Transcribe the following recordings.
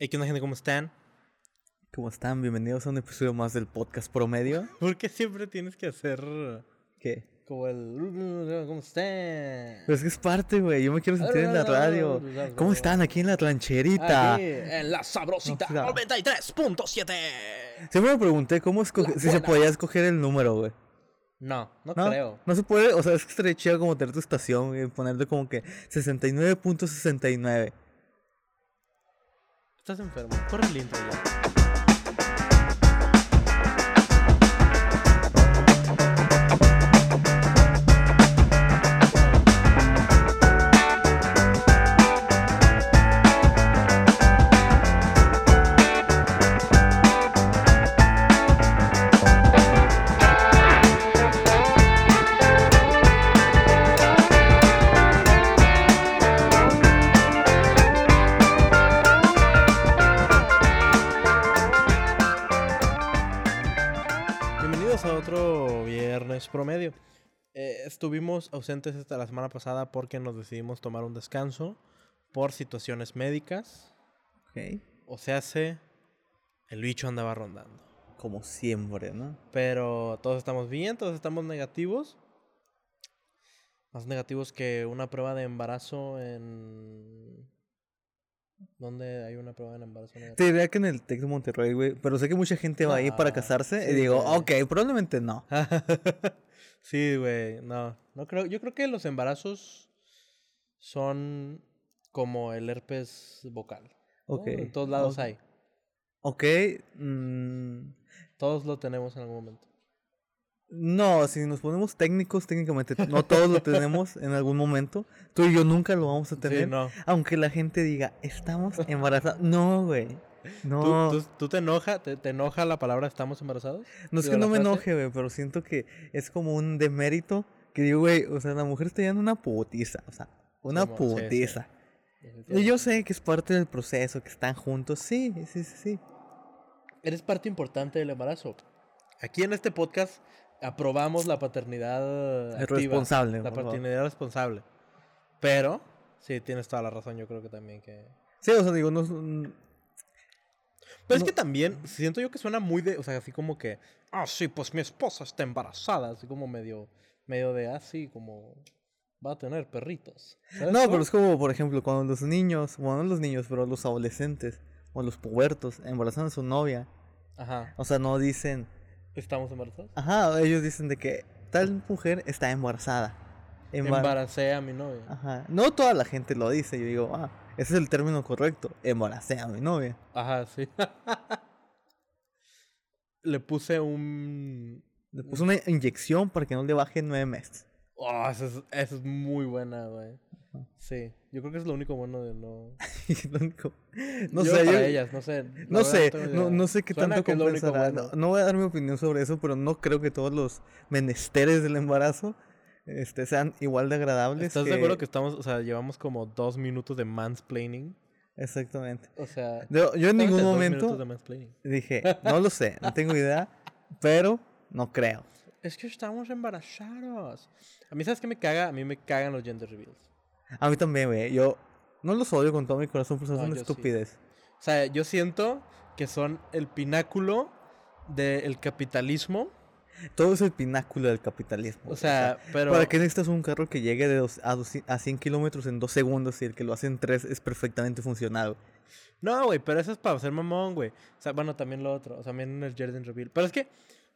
Hey, ¿qué onda, gente? ¿Cómo están? ¿Cómo están? Bienvenidos a un episodio más del podcast promedio. ¿Por qué siempre tienes que hacer ¿Qué? como el... ¿Cómo están? Pero es que es parte, güey. Yo me quiero sentir en la radio. ¿Cómo están aquí en la trancherita? Aquí, en la sabrosita No, 93.7. Siempre me pregunté cómo escoger, si se podía escoger el número, güey. No, no, ¿No? creo. No se puede, o sea, es que estaría chido como tener tu estación y ponerle como que 69.69. Estás enfermo. Corre el intro ya. Estuvimos ausentes hasta la semana pasada porque nos decidimos tomar un descanso por situaciones médicas. Ok. O sea, se el bicho andaba rondando. Como siempre, ¿no? Pero todos estamos bien, todos estamos negativos. Más negativos que una prueba de embarazo en... ¿Dónde hay una prueba de embarazo Te negativa? diría que en el Tec de Monterrey, güey. Pero sé que mucha gente va ahí para casarse. sí, y digo, ok, probablemente no. sí, güey, no. No creo, yo creo que los embarazos son como el herpes vocal. ¿no? Ok. En todos lados hay. Ok. mm, Todos lo tenemos en algún momento. No, si nos ponemos técnicos, técnicamente no todos lo tenemos en algún momento. Tú y yo nunca lo vamos a tener. Sí, no. Aunque la gente diga, estamos embarazados. No, güey. No. ¿Tú, tú, tú te enoja, te, te enoja la palabra estamos embarazados? no es que no me enoje, güey, pero siento que es como un demérito que digo, güey, o sea, la mujer está en una putiza. O sea, una Sí, mo- sí, sí. putiza. Y yo sé que es parte del proceso, que están juntos. Sí, sí, sí, sí. Eres parte importante del embarazo. Aquí en este podcast aprobamos la paternidad activa, responsable, La favor. paternidad responsable. Pero, sí, tienes toda la razón. Yo creo que también que... Sí, o sea, digo, no. Pero es que también siento yo que suena muy de... O sea, así como que... Ah, sí, pues mi esposa está embarazada. Así como medio... Medio de así, como... Va a tener perritos. ¿Sabes No, pero es como, por ejemplo, cuando los niños, bueno, no los niños, pero los adolescentes o los pubertos embarazan a su novia. Ajá. O sea, no dicen, ¿Estamos embarazados? ajá, ellos dicen de que tal mujer está embarazada. Embar- Embaracé a mi novia. Ajá. No toda la gente lo dice, yo digo, ah, ese es el término correcto, embaracé a mi novia. Ajá, sí. Le puse un... Le puse una inyección para que no le baje nueve meses. Oh, esa es, esa es muy buena, güey. Sí, yo creo que es lo único bueno de no... Lo único- no Yo sé, para yo- ellas, no sé. No sé, no, sé qué Suena tanto que compensará. bueno. No, no voy a dar mi opinión sobre eso, pero no creo que todos los menesteres del embarazo este, sean igual de agradables. ¿Estás de acuerdo que estamos, o sea, llevamos como dos minutos de mansplaining? Exactamente. O sea... Yo, yo en ningún dos momento minutos de mansplaining. dije, no lo sé, no tengo idea, pero no creo. Es que estamos embarazados. A mí, ¿sabes qué me caga? A mí me cagan los gender reveals. A mí también, güey. Yo no los odio con todo mi corazón, pero No, son yo sí. estupidez. O sea, yo siento que son el pináculo del capitalismo. Todo es el pináculo del capitalismo. O güey. sea, pero... ¿Para qué necesitas un carro que llegue de dos, a, dos- a 100 kilómetros en dos segundos y el que lo hace en tres es perfectamente funcional? No, güey, pero eso es para ser mamón, güey. O sea, bueno, también lo otro. O sea, también en el Gender Reveal. Pero es que,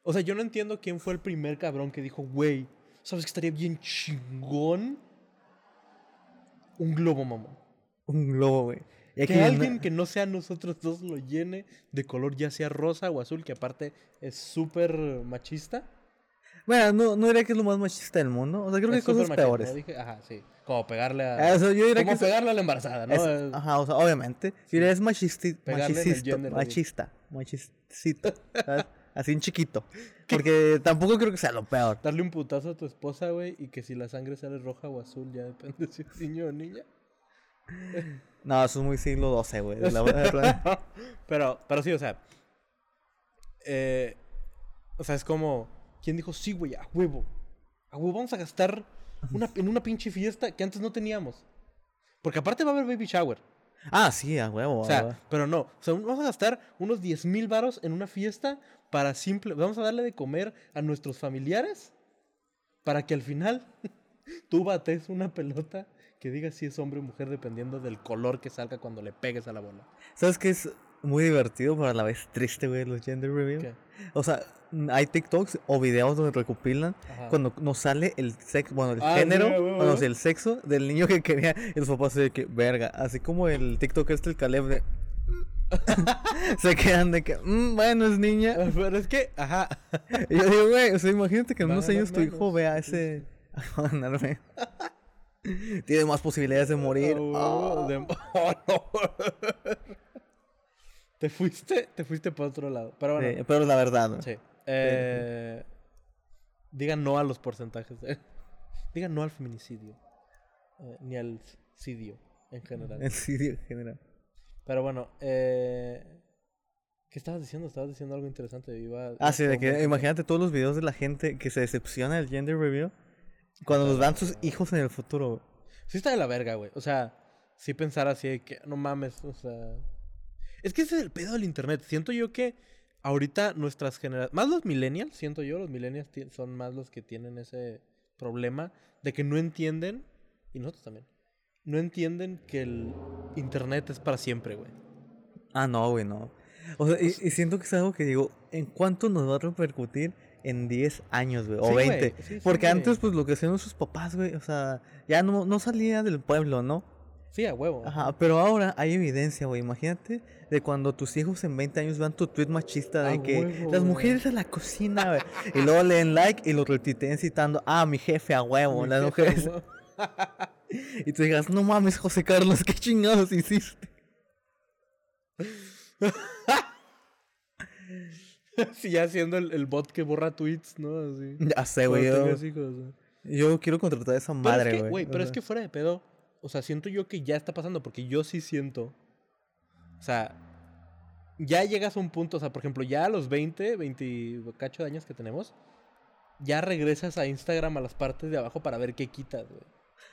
o sea, yo no entiendo quién fue el primer cabrón que dijo, güey, ¿sabes que estaría bien chingón? Un globo, mamón. Un globo, güey. Que viene- alguien que no sea nosotros dos lo llene de color ya sea rosa o azul, que aparte es súper machista. Bueno, no, no diría que es lo más machista del mundo. O sea, creo que hay Es cosas machista. peores. Dije, ajá, sí. Como pegarle Ah, a... o sea, yo diría que Como es, pegarle a la embarazada, ¿no? es- Ajá, o sea, obviamente. Yo diría es machisti, Pegarle en el machista, reveal. machista, machistito, ¿sabes? Así en chiquito. Porque tampoco creo que sea lo peor. Darle un putazo a tu esposa, güey, y que si la sangre sale roja o azul, ya depende si es niño o niña. No, eso es muy siglo XII, güey. pero, pero sí, o sea. eh, o sea, es como. ¿Quién dijo sí, güey? A huevo. A huevo, vamos a gastar una, en una pinche fiesta que antes no teníamos. Porque aparte va a haber baby shower. Ah, sí, a huevo. O a sea, huevo. pero no. O sea, vamos a gastar unos 10 mil varos en una fiesta para simple. Vamos a darle de comer a nuestros familiares para que al final tú bates una pelota que diga si es hombre o mujer dependiendo del color que salga cuando le pegues a la bola. ¿Sabes qué es muy divertido, pero a la vez triste, güey, los gender? ¿Qué? O sea, hay TikToks o videos donde recopilan Ajá. cuando nos sale el sexo, bueno, el Ah, género, bueno, a o sea, el sexo del niño que quería y los papás de que, verga, así como el TikTok este, el Caleb de... se quedan de que, "Mm, bueno, es niña. Pero es que, ajá. Y yo digo, güey, o sea, imagínate que en unos años tu hijo vea ese... A ganarme. Tiene más posibilidades de morir. Oh, Ah. de- oh, no. Te fuiste, te fuiste para otro lado. Pero bueno, Sí, pero la verdad, ¿no? sí. Eh, digan no a los porcentajes. de- digan no al feminicidio. eh, ni al cidio en general. El sirio en general. Pero bueno, eh, ¿qué estabas diciendo? Estabas diciendo algo interesante. Iba, Ah, sí, de que imagínate todos los videos de la gente que se decepciona del gender reveal cuando nos dan sus hijos en el futuro. güey. Sí está de la verga, güey. O sea, sí pensar así de que no mames, o sea... Es que ese es el pedo del internet. Siento yo que ahorita nuestras generaciones... Más los millennials, siento yo, los millennials son más los que tienen ese problema de que no entienden, y nosotros también, no entienden que el internet es para siempre, güey. Ah, no, güey, no. O sea, y, y siento que es algo que digo, ¿en cuánto nos va a repercutir en 10 años, güey? O Sí, güey, 20. sí, sí, Porque antes, pues, lo que hacían sus papás, güey, o sea, ya no, no salía del pueblo, ¿no? Sí, a huevo. Ajá, pero ahora hay evidencia, güey. Imagínate de cuando tus hijos en 20 años vean tu tweet machista de A que huevo, las mujeres a la cocina, güey. Y luego leen like y lo retuiteen citando, ah, mi jefe a huevo, Mi las mujeres. huevo. Y tú digas, no mames, José Carlos, qué chingados hiciste. sí, ya siendo el, el bot que borra tweets, ¿no? Así. Ya sé, güey. Yo, yo quiero contratar a esa madre, güey. güey, pero es que fuera de pedo, o sea, siento yo que ya está pasando, porque yo sí siento, o sea, ya llegas a un punto, o sea, por ejemplo, ya a los 20, 20 y cacho de años que tenemos, ya regresas a Instagram a las partes de abajo para ver qué quitas, güey.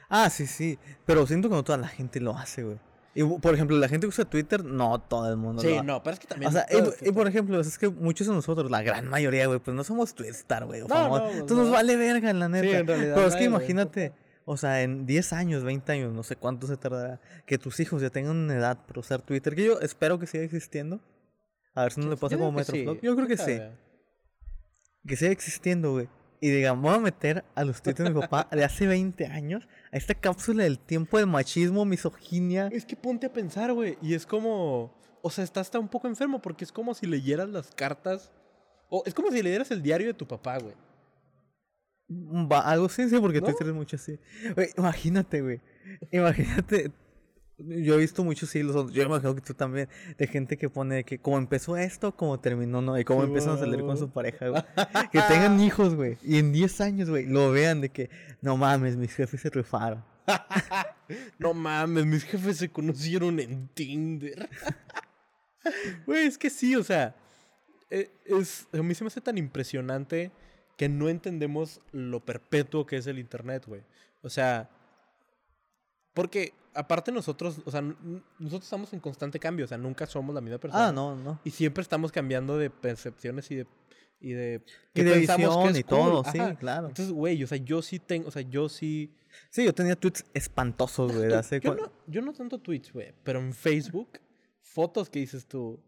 Ah, sí, sí. Pero siento que no toda la gente lo hace, güey. Y, por ejemplo, la gente que usa Twitter, no todo el mundo Sí, no, pero es que también... O sea, y, y por ejemplo, es que muchos de nosotros, la gran mayoría, güey, pues no somos Twitter, güey. No, famosos. no, pues Entonces nos no. vale verga, la neta. en realidad Pero es que güey. imagínate, o sea, en 10 años, 20 años, no sé cuánto se tardará, que tus hijos ya tengan una edad para usar Twitter, que yo espero que siga existiendo. A ver si no le pasa como Metroflog. sí, Yo creo que sí. Que siga existiendo, güey. Y digan, voy a meter a los tweets de mi papá de hace 20 años a esta cápsula del tiempo de machismo, misoginia. Es que ponte a pensar, güey, y es como... O sea, estás hasta un poco enfermo porque es como si leyeras las cartas... O es como si leyeras el diario de tu papá, güey. Va, algo así, sí, porque ¿No? Twitter es mucho así. Güey, imagínate, güey. Imagínate. Yo he visto muchos hilos, yo imagino que tú también, de gente que pone que como empezó esto, como terminó, ¿no? Y cómo Sí, empiezan a salir con su pareja, güey. Que tengan hijos, güey. Y en 10 años, güey, lo vean de que, no mames, mis jefes se rifaron. No mames, mis jefes se conocieron en Tinder. Güey, es que sí, o sea, eh, es, a mí se me hace tan impresionante que no entendemos lo perpetuo que es el Internet, güey. O sea, porque aparte nosotros, o sea, nosotros estamos en constante cambio, o sea, nunca somos la misma persona. Ah, no, no. Y siempre estamos cambiando de percepciones y de... Y de, Y qué de pensamos que es y cool. todo, sí, claro. Entonces, güey, o sea, yo sí tengo, o sea, yo sí... Sí, yo tenía tweets espantosos, güey, hace Yo no, yo no tanto tweets, güey, pero en Facebook, fotos que dices tú,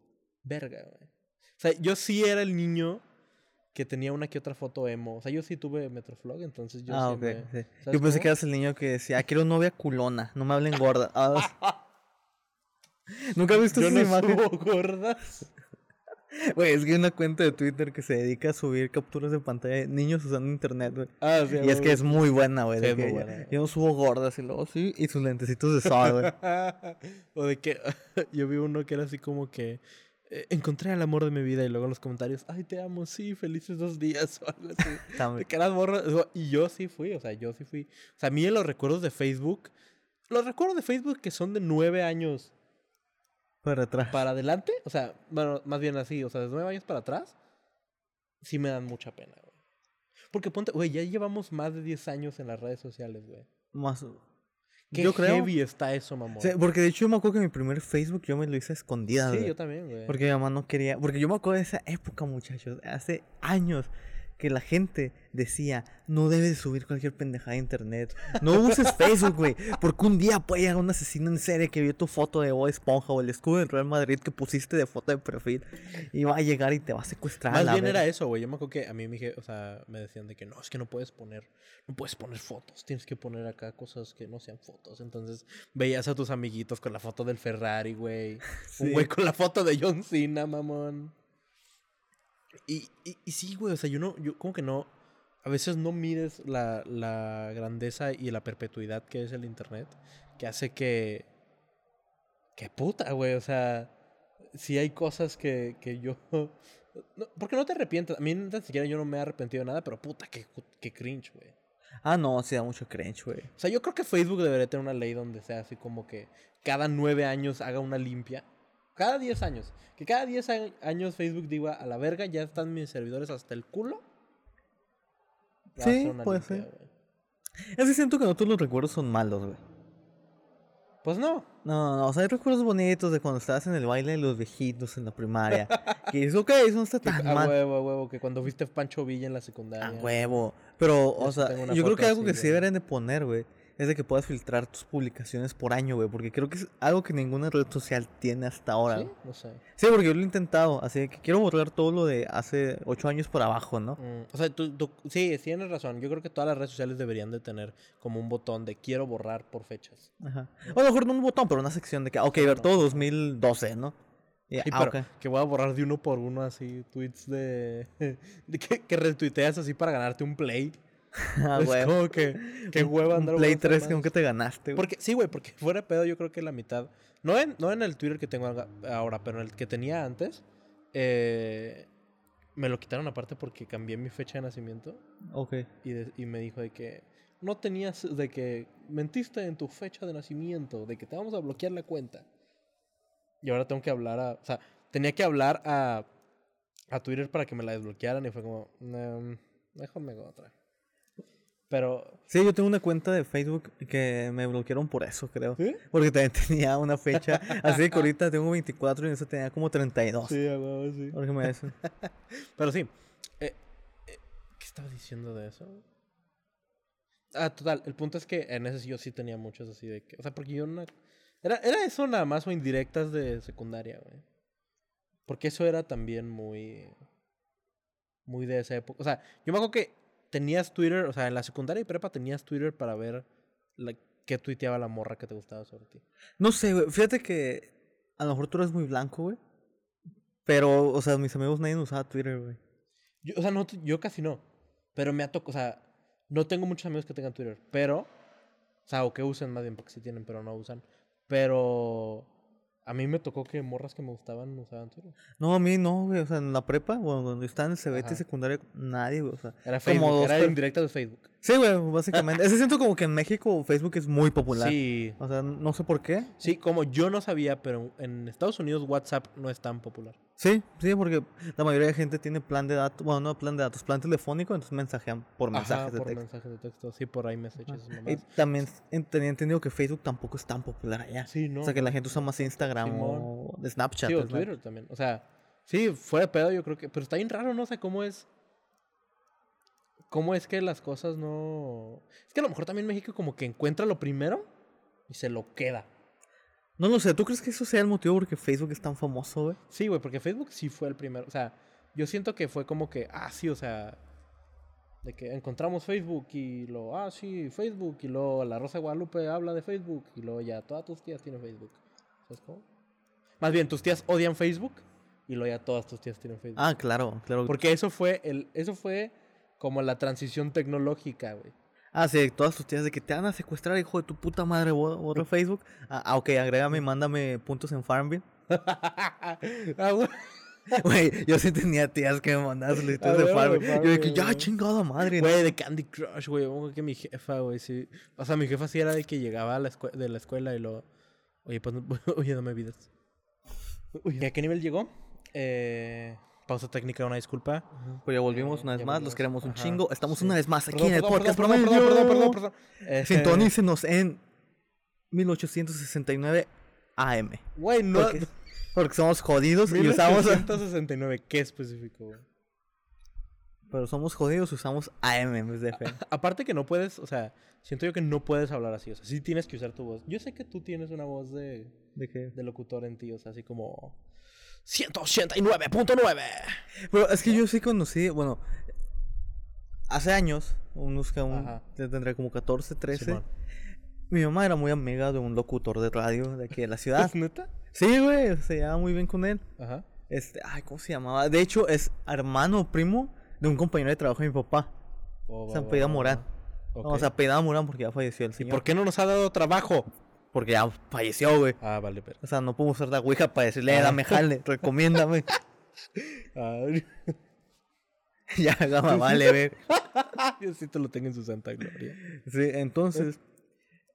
verga, güey. O sea, yo sí era el niño que tenía una que otra foto emo. O sea, yo sí tuve Metroflog, entonces yo Ah, sí me- sí. ¿sabes Yo pensé cómo? que eras el niño que decía, ah, quiero novia culona, no me hablen gorda. Ah, ¿Nunca has visto Yo esa no subo gordas. Güey, es que hay una cuenta de Twitter que se dedica a subir capturas de pantalla de niños usando internet, güey. Ah, sí, Y es que es muy buena, güey. Sí, yo, yo no subo gordas y luego sí, y sus lentecitos de sol, güey. o de que yo vi uno que era así como que eh, encontré al amor de mi vida y luego en los comentarios, ay, te amo, sí, felices dos días o algo así. De También. que eras morro. Y yo sí fui, o sea, yo sí fui. O sea, a mí en los recuerdos de Facebook, los recuerdos de Facebook que son de nueve años Para atrás. para adelante, o sea, bueno, más bien así, o sea, de nueve años para atrás, sí me dan mucha pena, güey. Porque ponte, güey, ya llevamos más de 10 años en las redes sociales, güey. Más. Qué Yo creo. heavy está eso, mamón. Porque de hecho yo me acuerdo que mi primer Facebook yo me lo hice a escondidas, Sí, yo también, güey. Porque mi mamá no quería. Porque yo me acuerdo de esa época, muchachos. Hace años que la gente decía: No debes subir cualquier pendejada a internet. No uses Facebook, güey. Porque un día puede llegar un asesino en serie que vio tu foto de Bob Esponja o el escudo del Real Madrid que pusiste de foto de perfil. Y va a llegar y te va a secuestrar. Más bien era eso, güey. Yo me acuerdo que a mí me, dije- o sea, me decían de que no, es que no puedes poner, no puedes poner fotos. Tienes que poner acá cosas que no sean fotos. Entonces veías a tus amiguitos con la foto del Ferrari, güey. Sí. Un güey con la foto de John Cena, mamón. Y, y, y sí, güey, o sea, yo no, yo como que no, a veces no mires la, la grandeza y la perpetuidad que es el internet, que hace que, que puta, güey, o sea, sí hay cosas que, que yo, no, porque no te arrepientas, a mí ni siquiera yo no me he arrepentido de nada, pero puta, que, que cringe, güey. Ah, no, sí da mucho cringe, güey. O sea, yo creo que Facebook debería tener una ley donde sea así como que cada nueve años haga una limpia. Cada diez años. Que cada diez a- años Facebook diga, a la verga, ya están mis servidores hasta el culo. Va a Sí, puede limpia, ser. güey. Es que siento que no todos los recuerdos son malos, güey. Pues no. No, no, o sea, hay recuerdos bonitos de cuando estabas en el baile de los viejitos en la primaria. que dices, ok, eso no está tan a mal. huevo, a huevo. Que cuando fuiste Pancho Villa en la secundaria. A huevo. Pero, o sea, yo creo que algo que sí deberían de poner, güey, es de que puedas filtrar tus publicaciones por año, güey. Porque creo que es algo que ninguna red social tiene hasta ahora. ¿Sí? No sé. Sí, porque yo lo he intentado. Así que quiero borrar todo lo de hace ocho años por abajo, ¿no? Mm, o sea, tú, tú- sí, tienes razón. Yo creo que todas las redes sociales deberían de tener como un botón de quiero borrar por fechas. Ajá. O a lo mejor no un botón, pero una sección de que, ok, ver todo 2012, ¿no? Y, Sí, ah, pero que voy a borrar de uno por uno así tweets de, de que, que retuiteas así para ganarte un play. Ah, güey. como que qué hueva andar Play borrando 3 esas que nunca te ganaste, güey. Porque sí, güey, porque fuera de pedo yo creo que la mitad no en no en el Twitter que tengo ahora, pero en el que tenía antes eh, me lo quitaron aparte porque cambié mi fecha de nacimiento Ok. y, de- y me dijo de que no tenías de que mentiste en tu fecha de nacimiento, de que te vamos a bloquear la cuenta. Y ahora tengo que hablar a, o sea, tenía que hablar a a Twitter para que me la desbloquearan y fue como, "Nah, mejor me hago otra. Pero Sí, yo tengo una cuenta de Facebook que me bloquearon por eso, creo. ¿Sí? Porque también tenía una fecha. Así que ahorita tengo 24 y en eso tenía como 32. Sí, huevo, sí. Porque me eso. Pero sí. eh, eh, ¿Qué estaba diciendo de eso? Ah, total. El punto es que en ese yo sí tenía muchos así de que. O sea, porque yo no. Era, era eso nada más o indirectas de secundaria, güey. Porque eso era también muy. Muy de esa época. O sea, yo me acuerdo que tenías Twitter. O sea, en la secundaria y prepa tenías Twitter para ver la, qué tuiteaba la morra que te gustaba sobre ti. No sé, güey. Fíjate que a lo mejor tú eres muy blanco, güey. Pero, o sea, mis amigos nadie usaba Twitter, güey. Yo, o sea, no, yo casi no. Pero me ha tocado, o sea, no tengo muchos amigos que tengan Twitter, pero, o sea, o que usen más bien, porque sí tienen, pero no usan. Pero a mí me tocó que morras que me gustaban usaban Twitter. No, a mí no, güey. O sea, en la prepa, bueno, cuando estaba en el CBT Ajá. secundaria, nadie, güey. O sea, Era como Facebook, dos era indirecta de Facebook. Sí, güey, básicamente. Ese siento como que en México Facebook es muy popular. Sí, O sea, no sé por qué. sí, como yo no sabía, pero en Estados Unidos WhatsApp no es tan popular. Sí, sí, porque la mayoría de gente tiene plan de datos, bueno, no plan de datos, plan telefónico, entonces mensajean por mensajes de por texto. mensajes de texto, sí, por. Ajá. nomás. Y también en- tenía entendido que Facebook tampoco es tan popular allá. Sí, no. o sea, que la gente usa más Instagram o Snapchat. Sí, o Twitter también. O sea, sí, fuera de pedo yo creo que... Pero está bien raro, no sé cómo es... ¿Cómo es que las cosas no...? Es que a lo mejor también México como que encuentra lo primero y se lo queda. No lo sé, ¿tú crees que eso sea el motivo porque Facebook es tan famoso, güey? Sí, güey, porque Facebook sí fue el primero. O sea, yo siento que fue como que, ah, sí, o sea... De que encontramos Facebook y lo, ah, sí, Facebook. Y luego la Rosa de Guadalupe habla de Facebook. Y luego ya todas tus tías tienen Facebook. ¿Sabes cómo? Más bien, tus tías odian Facebook. Y luego ya todas tus tías tienen Facebook. Ah, claro, claro. Porque eso fue el, eso fue como la transición tecnológica, güey. Ah, sí, todas tus tías de que te van a secuestrar, hijo de tu puta madre, bo- borra Facebook. Ah, ah, ok, agrégame, mándame puntos en Farmville. Ah, güey. Güey, yo sí tenía tías que me mandaban solicitudes de ver, Farmville. Yo de que ya chingada madre. ¿no? Güey, de Candy Crush, güey. Que mi jefa, güey, sí. O sea, mi jefa sí era de que llegaba a la de la escuela y lo... Oye, pues, no- oye, no me olvides. Uy, ¿A qué nivel llegó? Eh, pausa técnica, una disculpa. Pues ya volvimos Eh, una vez ya más, volvimos. los queremos un Ajá, chingo. Estamos sí. una vez más aquí Perdón, en el perdón, podcast perdón, perdón, promedio. perdón, perdón, perdón, perdón. Eh, Sintonícenos en 1869 AM. Güey, no. Porque, porque somos jodidos y usamos. 1869, ¿qué específico, güey? Pero somos jodidos y usamos AM en vez de FM. Aparte que no puedes, o sea, siento yo que no puedes hablar así, o sea, sí tienes que usar tu voz. Yo sé que tú tienes una voz de, ¿De qué? de locutor en ti, o sea, así como 189.9. Pero es que yo sí conocí, bueno, hace años, unos que aún tendré como 14, 13. Simón. Mi mamá era muy amiga de un locutor de radio de aquí de la ciudad. ¿Es neta? sí, güey, se llevaba muy bien con él. Ajá. Este, ay, ¿cómo se llamaba? De hecho, es hermano o primo de un compañero de trabajo de mi papá. Oh, apellida va, Morán. va. No, Ok. se apellidaba Morán porque ya falleció el ¿Y señor. por qué no nos ha dado trabajo? Porque ya falleció, güey. Ah, vale, pero. O sea, no podemos usar la ouija para decirle, Ah. dame jale, recomiéndame. Ay, ya, gama, vale, ver. Diosito lo tenga en su santa gloria. Sí, entonces,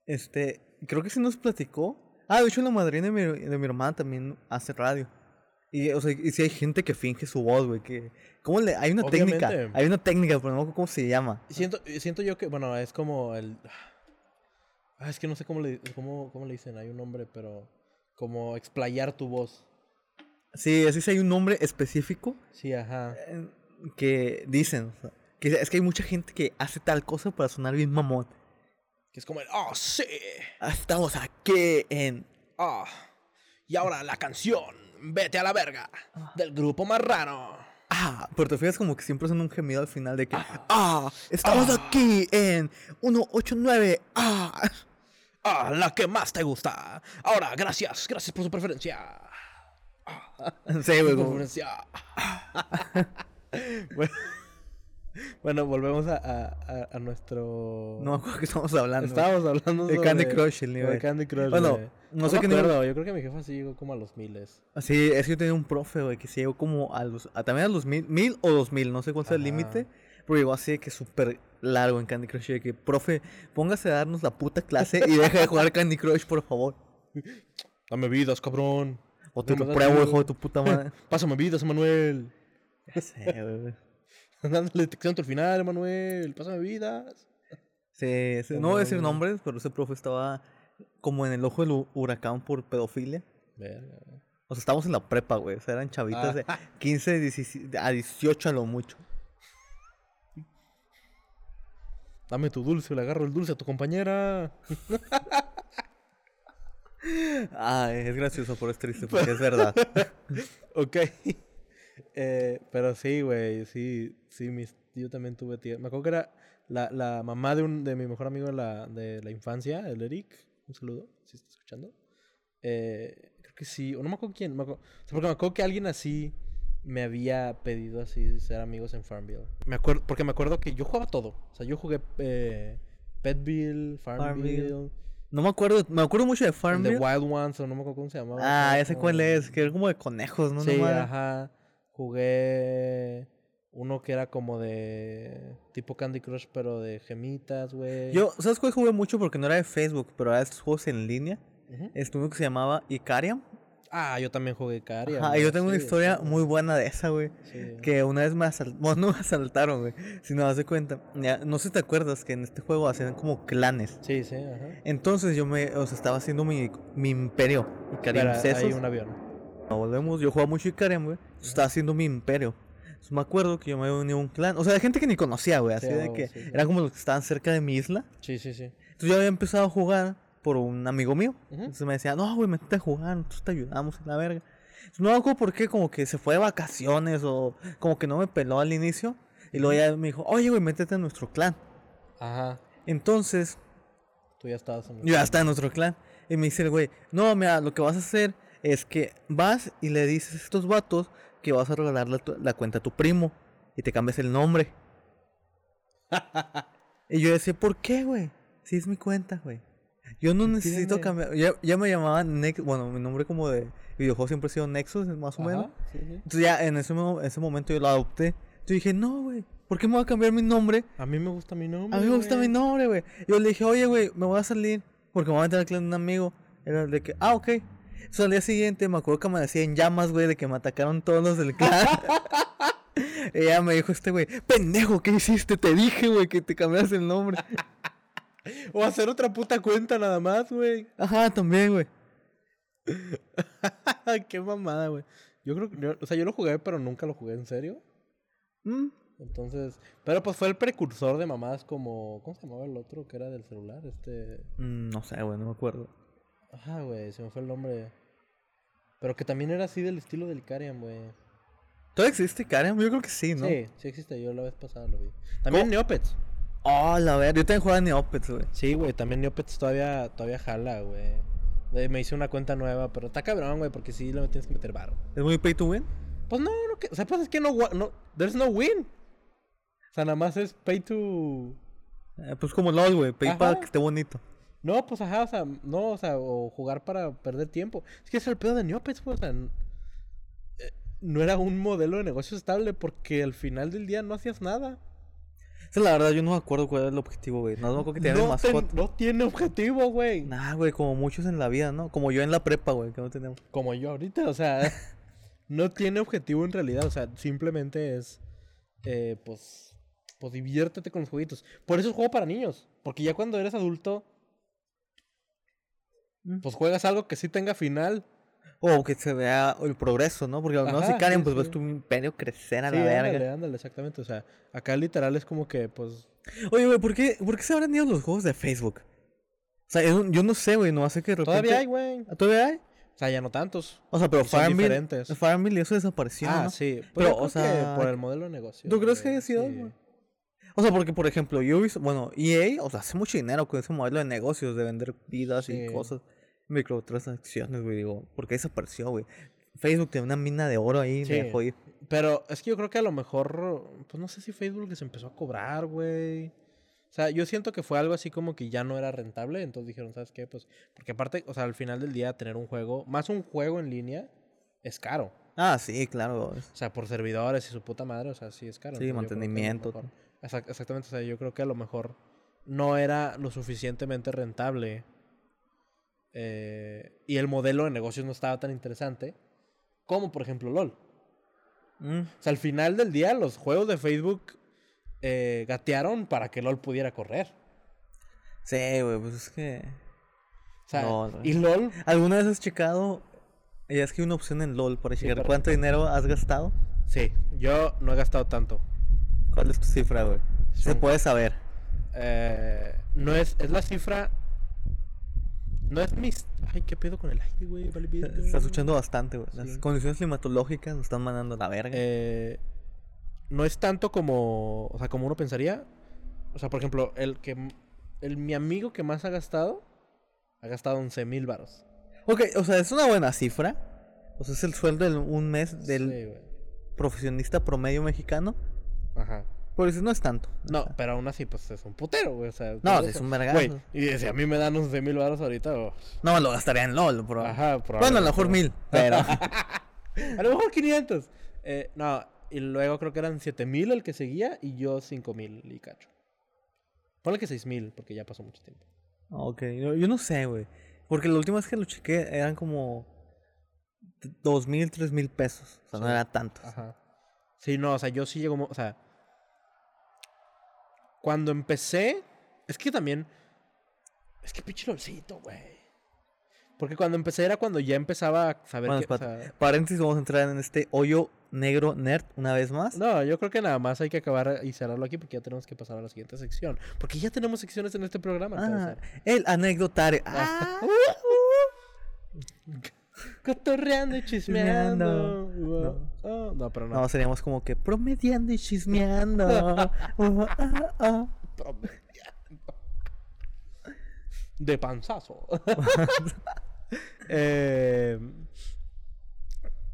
este, creo que sí nos platicó. Ah, de hecho la madrina de mi, de mi hermana también hace radio. Y, o sea, y si hay gente que finge su voz, güey, que... ¿Cómo le...? Hay una técnica, hay una técnica, pero no me acuerdo cómo se llama. Siento, siento yo que, bueno, es como el. Ah, es que no sé cómo le, cómo, cómo le dicen, hay un nombre, pero. Como explayar tu voz. Sí, así sí hay un nombre específico Sí, ajá. eh, que dicen, o sea, que es que hay mucha gente que hace tal cosa para sonar bien mamón. Que es como el. ¡Oh, sí! Ah, Estamos aquí en... ¡Ah! y ahora la canción. Vete a la verga. Del grupo Marrano. Ah, pero te fijas como que siempre son un gemido al final de que... Ah, estamos aquí en 189. Ah. ¡Ah! La que más te gusta. Ahora, gracias. Gracias por su preferencia. Sí, güey, preferencia. bueno, bueno, volvemos a, a, a- nuestro. No me acuerdo que estamos hablando. Estábamos hablando De sobre- Candy Crush, el de nivel. Candy Crush. Bueno, no sé qué nivel- Yo creo que mi jefa sí llegó como a los miles. Sí, es que yo tenía un profe, güey, que se llegó como a los... A, también a los mil, mil o dos mil, no sé cuál sea el límite. Pero llegó así de que súper largo en Candy Crush. De que, profe, póngase a darnos la puta clase y deja de jugar Candy Crush, por favor. Dame vidas, cabrón. O te lo pruebo, hijo de tu puta madre. Pásame vidas, Manuel. Ya sé, güey. Dándole detección hasta el final, Manuel. Pásame vidas. Sí, sí, no voy a decir no. nombres, pero ese profe estaba como en el ojo del hu- huracán por pedofilia. Verga. O sea, estábamos en la prepa, güey. O sea, eran chavitas de 15 17 a 18 a lo mucho. Dame tu dulce, le agarro el dulce a tu compañera. Ay, es gracioso, pero es triste porque es verdad. Ok. Eh, pero sí, güey, sí, sí, mis, yo también tuve tía. Me acuerdo que era la, la mamá de, un, de mi mejor amigo de la, de la infancia, el Eric. Un saludo, si está escuchando. Eh, creo que sí, o no me acuerdo quién. me acuerdo- o sea, porque me acuerdo que alguien así me había pedido así ser amigos en Farmville. Me acuerdo, porque me acuerdo que yo jugaba todo. O sea, yo jugué eh, Petville, Farmville, Farmville. No me acuerdo, me acuerdo mucho de Farmville. Wild Ones, o no me acuerdo cómo se llamaba. Ah, ese cuál es, que era como de conejos, ¿no? Sí, No ajá. Jugué uno que era como de tipo Candy Crush, pero de gemitas, güey. Yo, ¿sabes cuál jugué mucho? Porque no era de Facebook, pero era de estos juegos en línea. Ujú. Este uno que se llamaba Icariam. Ah, yo también jugué Caria. Y yo tengo una historia muy buena de esa, güey. Sí. Que una vez me asaltaron, bueno, no me asaltaron, güey. Si no das de cuenta. Ya, no sé si te acuerdas que en este juego hacían como clanes. Sí, sí, ajá. Entonces yo me, o sea, estaba haciendo mi, mi imperio. Cesos. hay un avión. No, volvemos, yo jugaba mucho Icariam, güey. Estaba haciendo mi imperio. Entonces, me acuerdo que yo me uní a un clan. O sea, de gente que ni conocía, güey. Así de huevo, que eran como los que estaban cerca de mi isla. Sí, sí, sí. Entonces yo había empezado a jugar por un amigo mío. Ujú. Entonces me decía, no, güey, métete a jugar, nosotros te ayudamos en la verga. No me acuerdo por qué, como que se fue de vacaciones o como que no me peló al inicio. Y luego ya me dijo, oye, güey, métete a nuestro clan. Ajá. Entonces, Tú ya estabas en yo ya está en nuestro clan. Y me dice el güey, no, mira, lo que vas a hacer es que vas y le dices a estos vatos que vas a regalar la, la cuenta a tu primo y te cambias el nombre. y yo decía, ¿por qué, güey? Si es mi cuenta, güey. Yo no necesito cambiar. Ya, ya me llamaban Nex. Bueno, mi nombre como de videojuego siempre ha sido Nexus, más o menos. Ajá, sí, sí. Entonces ya en ese, mo- ese momento yo lo adopté. Yo dije, no, güey, ¿por qué me voy a cambiar mi nombre? A mí me gusta mi nombre. A mí me gusta mi nombre, güey. Yo le dije, oye, güey, me voy a salir porque me voy a meter al clan de un amigo. Era de que, ah, ok. Entonces al día siguiente me acuerdo que me decía en llamas, güey, de que me atacaron todos los del clan. Ella me dijo este güey, pendejo, ¿qué hiciste? Te dije, güey, que te cambiaras el nombre. o hacer otra puta cuenta nada más, güey. Ajá, también, güey. Qué mamada, güey. Yo creo que, yo- o sea, yo lo jugué, pero nunca lo jugué en serio. Mm. Entonces, pero pues fue el precursor de mamadas como, ¿cómo se llamaba el otro que era del celular? Este, Mm, no sé, güey, no me acuerdo. ajá, güey, se me fue el nombre. Pero que también era así del estilo del Icarian, güey. ¿Todavía existe Karen? Yo creo que sí, ¿no? Sí, sí existe, yo la vez pasada lo vi. También Neopets. Oh, la verdad, yo también jugaba Neopets, güey. Sí, güey, también Neopets todavía, todavía jala, güey. Me hice una cuenta nueva, pero está cabrón, güey, porque sí le tienes que meter barro. ¿Es muy pay to win? Pues no, no, que, o sea, pues es que no, there's no win. O sea, nada más es pay to... Eh, pues como LOL, güey, pay Ajá. para que esté bonito. No, pues ajá, o sea, no, o sea, o jugar para perder tiempo. Es que es el pedo de Neopets, güey, o sea, eh, no era un modelo de negocio estable porque al final del día no hacías nada. Esa, la verdad, yo no me acuerdo cuál era el objetivo, güey. No me acuerdo que tenía No, ten- mascota. no tiene objetivo, güey. Nah, güey, como muchos en la vida, ¿no? Como yo en la prepa, güey, que no tenemos. Como yo ahorita, o sea, no tiene objetivo en realidad, o sea, simplemente es, eh, pues, pues diviértete con los jueguitos. Por eso es juego para niños, porque ya cuando eres adulto, Mm. pues juegas algo que sí tenga final. O que se vea el progreso, ¿no? Porque no si Karen, sí, pues ves sí. tu imperio crecer a Sí, la verga. ándale, ándale, exactamente, o sea, acá literal es como que, pues, Oye, güey, ¿por qué, ¿por qué se habrán ido los juegos de Facebook? O sea, un- yo no sé, güey, no hace que de repente... todavía hay, güey. ¿Ah, ¿Todavía hay? O sea, ya no tantos. O sea, pero Farmville... Farmville, eso desapareció, ah, ¿no? sí, Pero, pero, o sea, por el modelo de negocio. ¿Tú crees que haya sido? sí. güey? O sea, porque, por ejemplo, he bueno, EA, o sea, hace mucho dinero con ese modelo de negocios, de vender vidas y Sí. cosas, microtransacciones, güey, digo, ¿por qué desapareció, güey? Facebook tiene una mina de oro ahí, me Sí. jodí. Pero es que yo creo que a lo mejor, pues no sé si Facebook les empezó a cobrar, güey. O sea, yo siento que fue algo así como que ya no era rentable, entonces dijeron, ¿sabes qué? Pues, porque aparte, o sea, al final del día tener un juego, más un juego en línea, es caro. Ah, sí, claro. O sea, por servidores y su puta madre, o sea, sí es caro. Sí, mantenimiento. mejor- exactamente, o sea, yo creo que a lo mejor no era lo suficientemente rentable eh, y el modelo de negocios no estaba tan interesante como, por ejemplo, LOL. Mm, O sea, al final del día, los juegos de Facebook eh, gatearon para que LOL pudiera correr. Sí, güey, pues es que... O sea, No, no. y LOL, ¿Alguna vez has checado? Ya es que hay una opción en LOL para checar pero- cuánto dinero has gastado. sí, yo no he gastado tanto. ¿Cuál es tu cifra, güey? Se puede saber. Eh, no es, es la cifra. No es mis. Ay, qué pedo con el aire, güey. vale. Estás escuchando bastante, güey. Las Sí. condiciones climatológicas nos están mandando a la verga. Eh, no es tanto como. O sea, como uno pensaría. O sea, por ejemplo, el que. El, mi amigo que más ha gastado. Ha gastado 11 mil baros. Ok, o sea, es una buena cifra. O sea, es el sueldo de un mes del Sí, profesionista promedio mexicano. Ajá. Por eso no es tanto. No, pero aún así, pues es un putero, güey. O sea, No, es un vergazo. Güey, y si a mí me dan 11 mil baros ahorita. oh, No lo gastaría en LOL, bro. Ajá, bueno, a lo mejor mil, pero. A lo mejor 500. Eh, no, y luego creo que eran 7000 el que seguía y yo 5000 y cacho. Ponle que 6000 porque ya pasó mucho tiempo. ok, yo, yo no sé, güey. Porque la última vez que lo chequé eran como. t- Dos mil, tres mil pesos. O sea, no Sí. era tanto. Ajá. Sí, no, o sea, yo sí llego, o sea, cuando empecé, es que también, es que pinche lolcito, güey. Porque cuando empecé era cuando ya empezaba a saber Bueno, que, o espérate. sea, Paréntesis, vamos a entrar en este hoyo negro nerd una vez más. No, yo creo que nada más hay que acabar y cerrarlo aquí porque ya tenemos que pasar a la siguiente sección. Porque ya tenemos secciones en este programa. Ah, el anecdotario. Ah, Cotorreando y chismeando. Chismeando. Wow. Oh, no, pero no. no, seríamos como que promediando y chismeando. Oh, ah, ah. De panzazo. eh,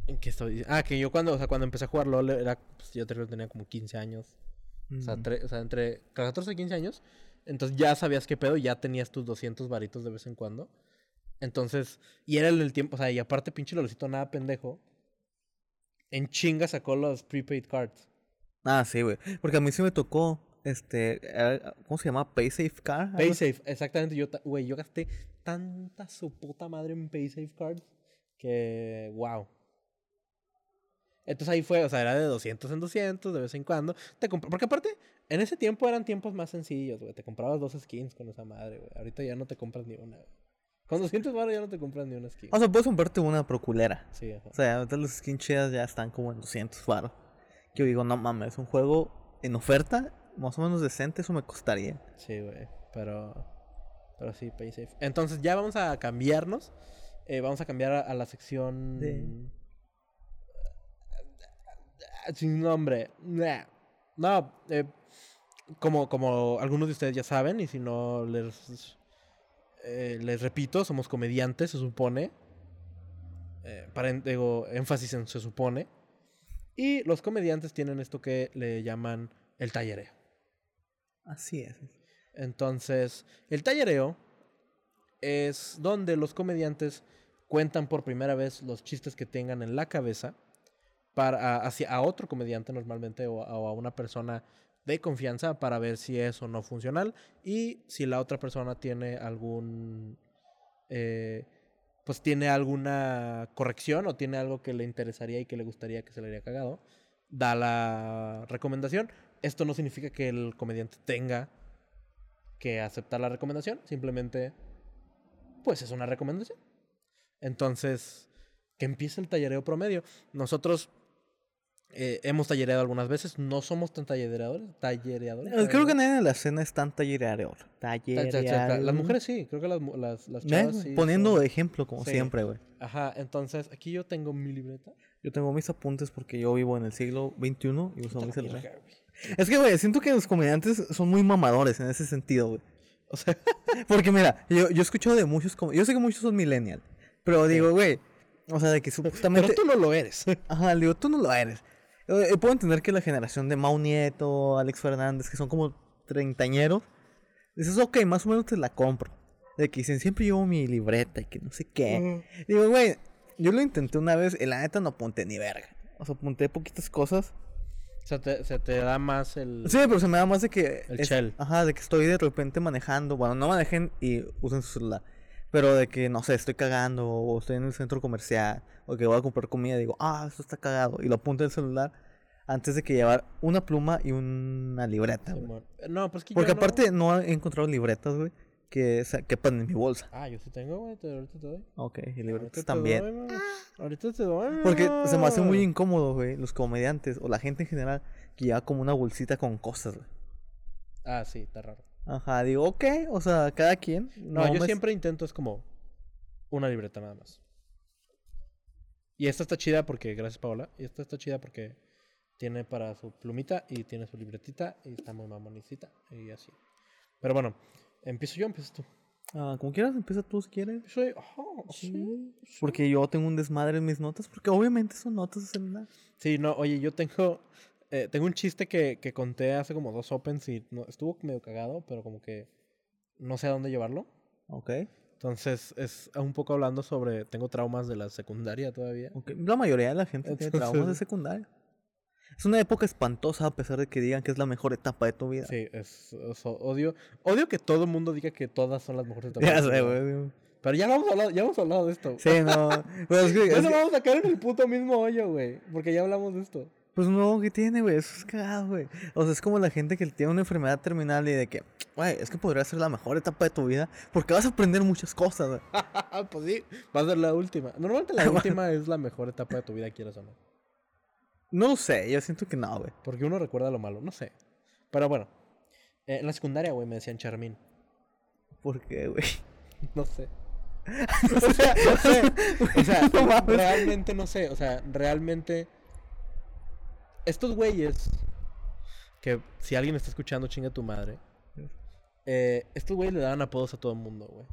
¿En qué estoy diciendo? Ah, que yo cuando, o sea, cuando empecé a jugar LOL era, pues, yo tenía como 15 años. O, sea, Mm. o sea, entre 14 y 15 años. Entonces ya sabías qué pedo, ya tenías tus 200 varitos de vez en cuando. Entonces, y era en el tiempo, o sea, y aparte pinche LOLcito nada pendejo. En chinga sacó los prepaid cards. Ah, sí, güey. Porque a mí sí me tocó, este, eh, ¿cómo se llama? PaySafe Car. algo así. PaySafe, exactamente. Yo, güey, yo gasté tanta su puta madre en PaySafe cards que, wow. Entonces ahí fue, o sea, era de 200 en 200 de vez en cuando. Te Porque aparte, en ese tiempo eran tiempos más sencillos, güey. Te comprabas dos skins con esa madre, güey. Ahorita ya no te compras ni una, güey. Con 200 baros ya no te compras ni una skin. O sea, puedes comprarte una proculera. Sí, ajá. O sea, ahorita los skins chidas ya están como en 200 baros. Yo digo, no mames, un juego en oferta, más o menos decente, eso me costaría. Sí, güey. Pero. Pero sí, pay safe. Entonces ya vamos a cambiarnos. Eh, vamos a cambiar a, a la sección. De- Sin nombre. Nah. No, eh, como, como algunos de ustedes ya saben, y si no les. Eh, les repito, somos comediantes, se supone. Eh, para, digo, énfasis en se supone. Y los comediantes tienen esto que le llaman el tallereo. Así es. Entonces, el tallereo es donde los comediantes cuentan por primera vez los chistes que tengan en la cabeza para, a- hacia a otro comediante normalmente o a una persona de confianza para ver si es o no funcional y si la otra persona tiene algún eh, pues tiene alguna corrección o tiene algo que le interesaría y que le gustaría que se le haya cagado da la recomendación esto no significa que el comediante tenga que aceptar la recomendación, simplemente, pues es una recomendación. Entonces, que empiece el tallereo promedio. Nosotros eh, hemos tallereado algunas veces, no somos tan tallereadores. tallereadores Eh, Creo que nadie en la escena es tan tallereador. Ta- ta- ta- ta- Tallereador. Las mujeres sí, creo que las, las, las chavas sí. Poniendo son- ejemplo, como Sí. siempre, güey. Ajá, entonces aquí yo tengo mi libreta. Yo tengo mis apuntes porque yo vivo en el siglo XXI y uso mi la celular. Es que, güey, siento que los comediantes son muy mamadores en ese sentido, güey. O sea, Porque mira, yo, yo he escuchado de muchos, com- yo sé que muchos son millennial, pero digo, güey, o sea, de que pero supuestamente... tú no lo eres. Ajá, digo, tú no lo eres. Eh, eh, puedo entender que la generación de Mau Nieto, Alex Fernández, que son como treintañeros, dices, ok, más o menos te la compro. De que dicen, siempre llevo mi libreta y que no sé qué. Digo, güey, yo lo intenté una vez y la neta no apunté ni verga. O sea, apunté poquitas cosas. O sea, te- se te da más el... Sí, pero se me da más de que... El shell. Ajá, de que estoy de repente manejando. Bueno, no manejen y usen su celular. Pero de que, no sé, estoy cagando o estoy en el centro comercial o que voy a comprar comida digo, ah, esto está cagado. Y lo apunto en el celular antes de que llevar una pluma y una libreta, güey. Simón. No, pues que Porque no- aparte no he encontrado libretas, güey, que quepan en mi bolsa. Ah, yo sí tengo, güey, ahorita te doy. Ok, y libretas también. doy. Ahorita te doy. Porque se me hace muy incómodo, güey, los comediantes o la gente en general que lleva como una bolsita con cosas, güey. Ah, sí, está raro. Ajá, digo, ok, o sea, cada quien. No, yo me- siempre intento es como una libreta nada más. Y esta está chida porque, gracias Paola, y esta está chida porque tiene para su plumita y tiene su libretita y está muy mamonicita y así. Pero bueno, empiezo yo, empiezas tú. Ah, como quieras, empieza tú si quieres. Yo. Ajá, sí. Porque yo tengo un desmadre en mis notas, porque obviamente son notas de celular. Sí, no, oye, yo tengo eh, tengo un chiste que, que conté hace como dos opens y no, estuvo medio cagado, pero como que no sé a dónde llevarlo. Ok. Entonces es un poco hablando sobre, tengo traumas de la secundaria todavía. La mayoría de la gente tiene traumas de secundaria. Es una época espantosa a pesar de que digan que es la mejor etapa de tu vida. Sí, es, odio. Odio que todo el mundo diga que todas son las mejores Ya etapas de sé, güey. Pero ya hemos hablado, ya hemos hablado de esto. Sí, no. Pero es que, Ya es nos que- vamos a caer en el puto mismo hoyo, güey. Porque ya hablamos de esto. Pues no, ¿qué tiene, güey? Eso es cagado, güey. O sea, es como la gente que tiene una enfermedad terminal y de que, güey, es que podría ser la mejor etapa de tu vida porque vas a aprender muchas cosas, güey. pues sí, va a ser la última. Normalmente la última es la mejor etapa de tu vida, quieras o no. No lo sé, yo siento que no, güey. Porque uno recuerda lo malo, no sé. Pero bueno, eh, en la secundaria, güey, me decían Charmín. ¿Por qué, güey? No sé. o sea, no sé. O sea, No realmente no sé. O sea, realmente. Estos güeyes. Que si alguien está escuchando, chinga tu madre. Eh, estos güeyes le daban apodos a todo el mundo, güey.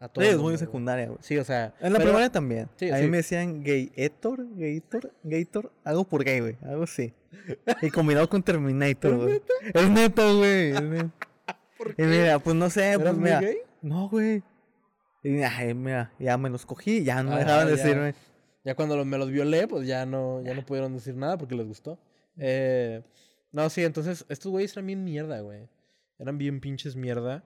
A todo Sí, el es mundo, muy güey. secundaria, güey. Sí, o sea. En la pero- primaria también. Sí, a mí sí. me decían Gayator, Gator, Gator, algo por gay, güey, algo así. Y combinado con Terminator, güey. Es neta, güey. es neta. ¿Por Y qué? mira, pues no sé, ¿Eras pues muy mira. gay? No, güey. Y ay, mira, ya me los cogí, ya no Ajá, dejaban de decirme. Ya cuando me los violé, pues ya no, ya no pudieron decir nada porque les gustó. Eh, no, sí, entonces estos güeyes eran bien mierda, güey. Eran bien pinches mierda.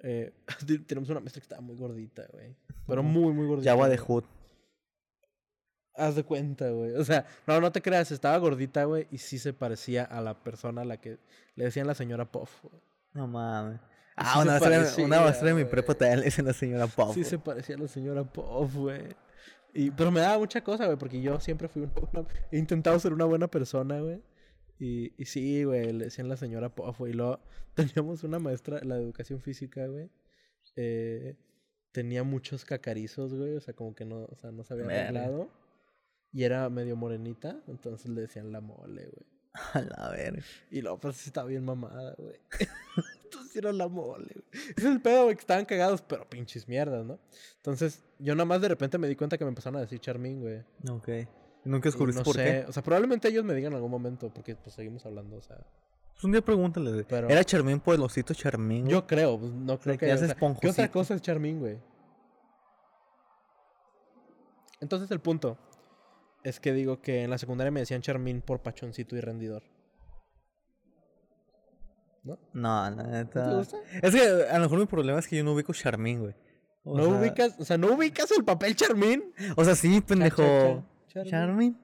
Eh, tenemos una maestra que estaba muy gordita, güey. Pero muy, muy gordita. Java de. Hood. Haz de cuenta, güey. O sea, no, no te creas, estaba gordita, güey, y sí se parecía a la persona a la que le decían la señora Puff, güey. No mames. Ah, una maestra de mi prepa también le dicen la señora Pau. Sí se parecía a la señora Puff, güey. Y, pero me daba mucha cosa, güey, porque yo siempre fui una, una- He intentado ser una buena persona, güey. Y, y sí, güey, le decían la señora güey. Y luego teníamos una maestra, la de educación física, güey. eh, tenía muchos cacarizos, güey. O sea, como que no, o sea, no se había arreglado. Y era medio morenita, entonces le decían la mole, güey. A la verga. Y luego, pues estaba bien mamada, güey. Era la mole. Ese es el pedo, güey, que estaban cagados, pero pinches mierdas, ¿no? Entonces, yo nada más de repente me di cuenta que me empezaron a decir Charmín, güey. Ok. Nunca descubriste no por sé, qué. o sea, probablemente ellos me digan en algún momento, porque pues seguimos hablando, o sea. Pues un día pregúntale. güey. Pero- Era Charmín por el osito Charmín. güey? Yo creo, pues, no creo que. que o hace sea, ¿Qué otra cosa es Charmín, güey? Entonces, el punto es que digo que en la secundaria me decían Charmín por pachoncito y rendidor. ¿No? No, ¿No neta. te gusta? Es que a lo mejor mi problema es que yo no ubico Charmín, güey. O ¿No sea- ubicas, o sea, no ubicas el papel Charmín? O sea, sí, pendejo. cha, Charmín. Charmín.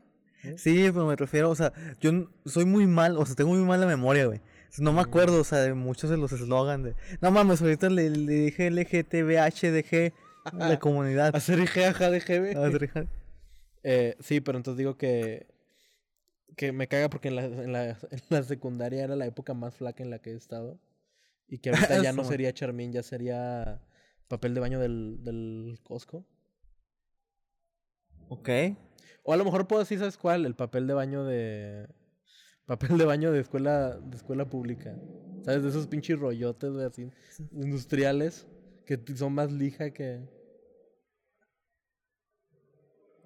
¿Eh? Sí, pero me refiero, o sea, yo soy muy mal, o sea, tengo muy mala memoria, güey. No me acuerdo, o sea, de muchos de los eslogans de... No mames, ahorita le, le dije LGTBHDG a la comunidad. Hacer IGA de GB. A ver, hija. Eh, sí, pero entonces digo que. Que me caga porque en la, en, la, en la secundaria era la época más flaca en la que he estado. Y que ahorita ya no sería Charmín, ya sería papel de baño del, del Costco. Ok. O a lo mejor puedo decir, ¿sabes cuál? El papel de baño de. Papel de baño de escuela, de escuela pública. ¿Sabes? De esos pinches rollotes, güey, así. Industriales. Que son más lija que.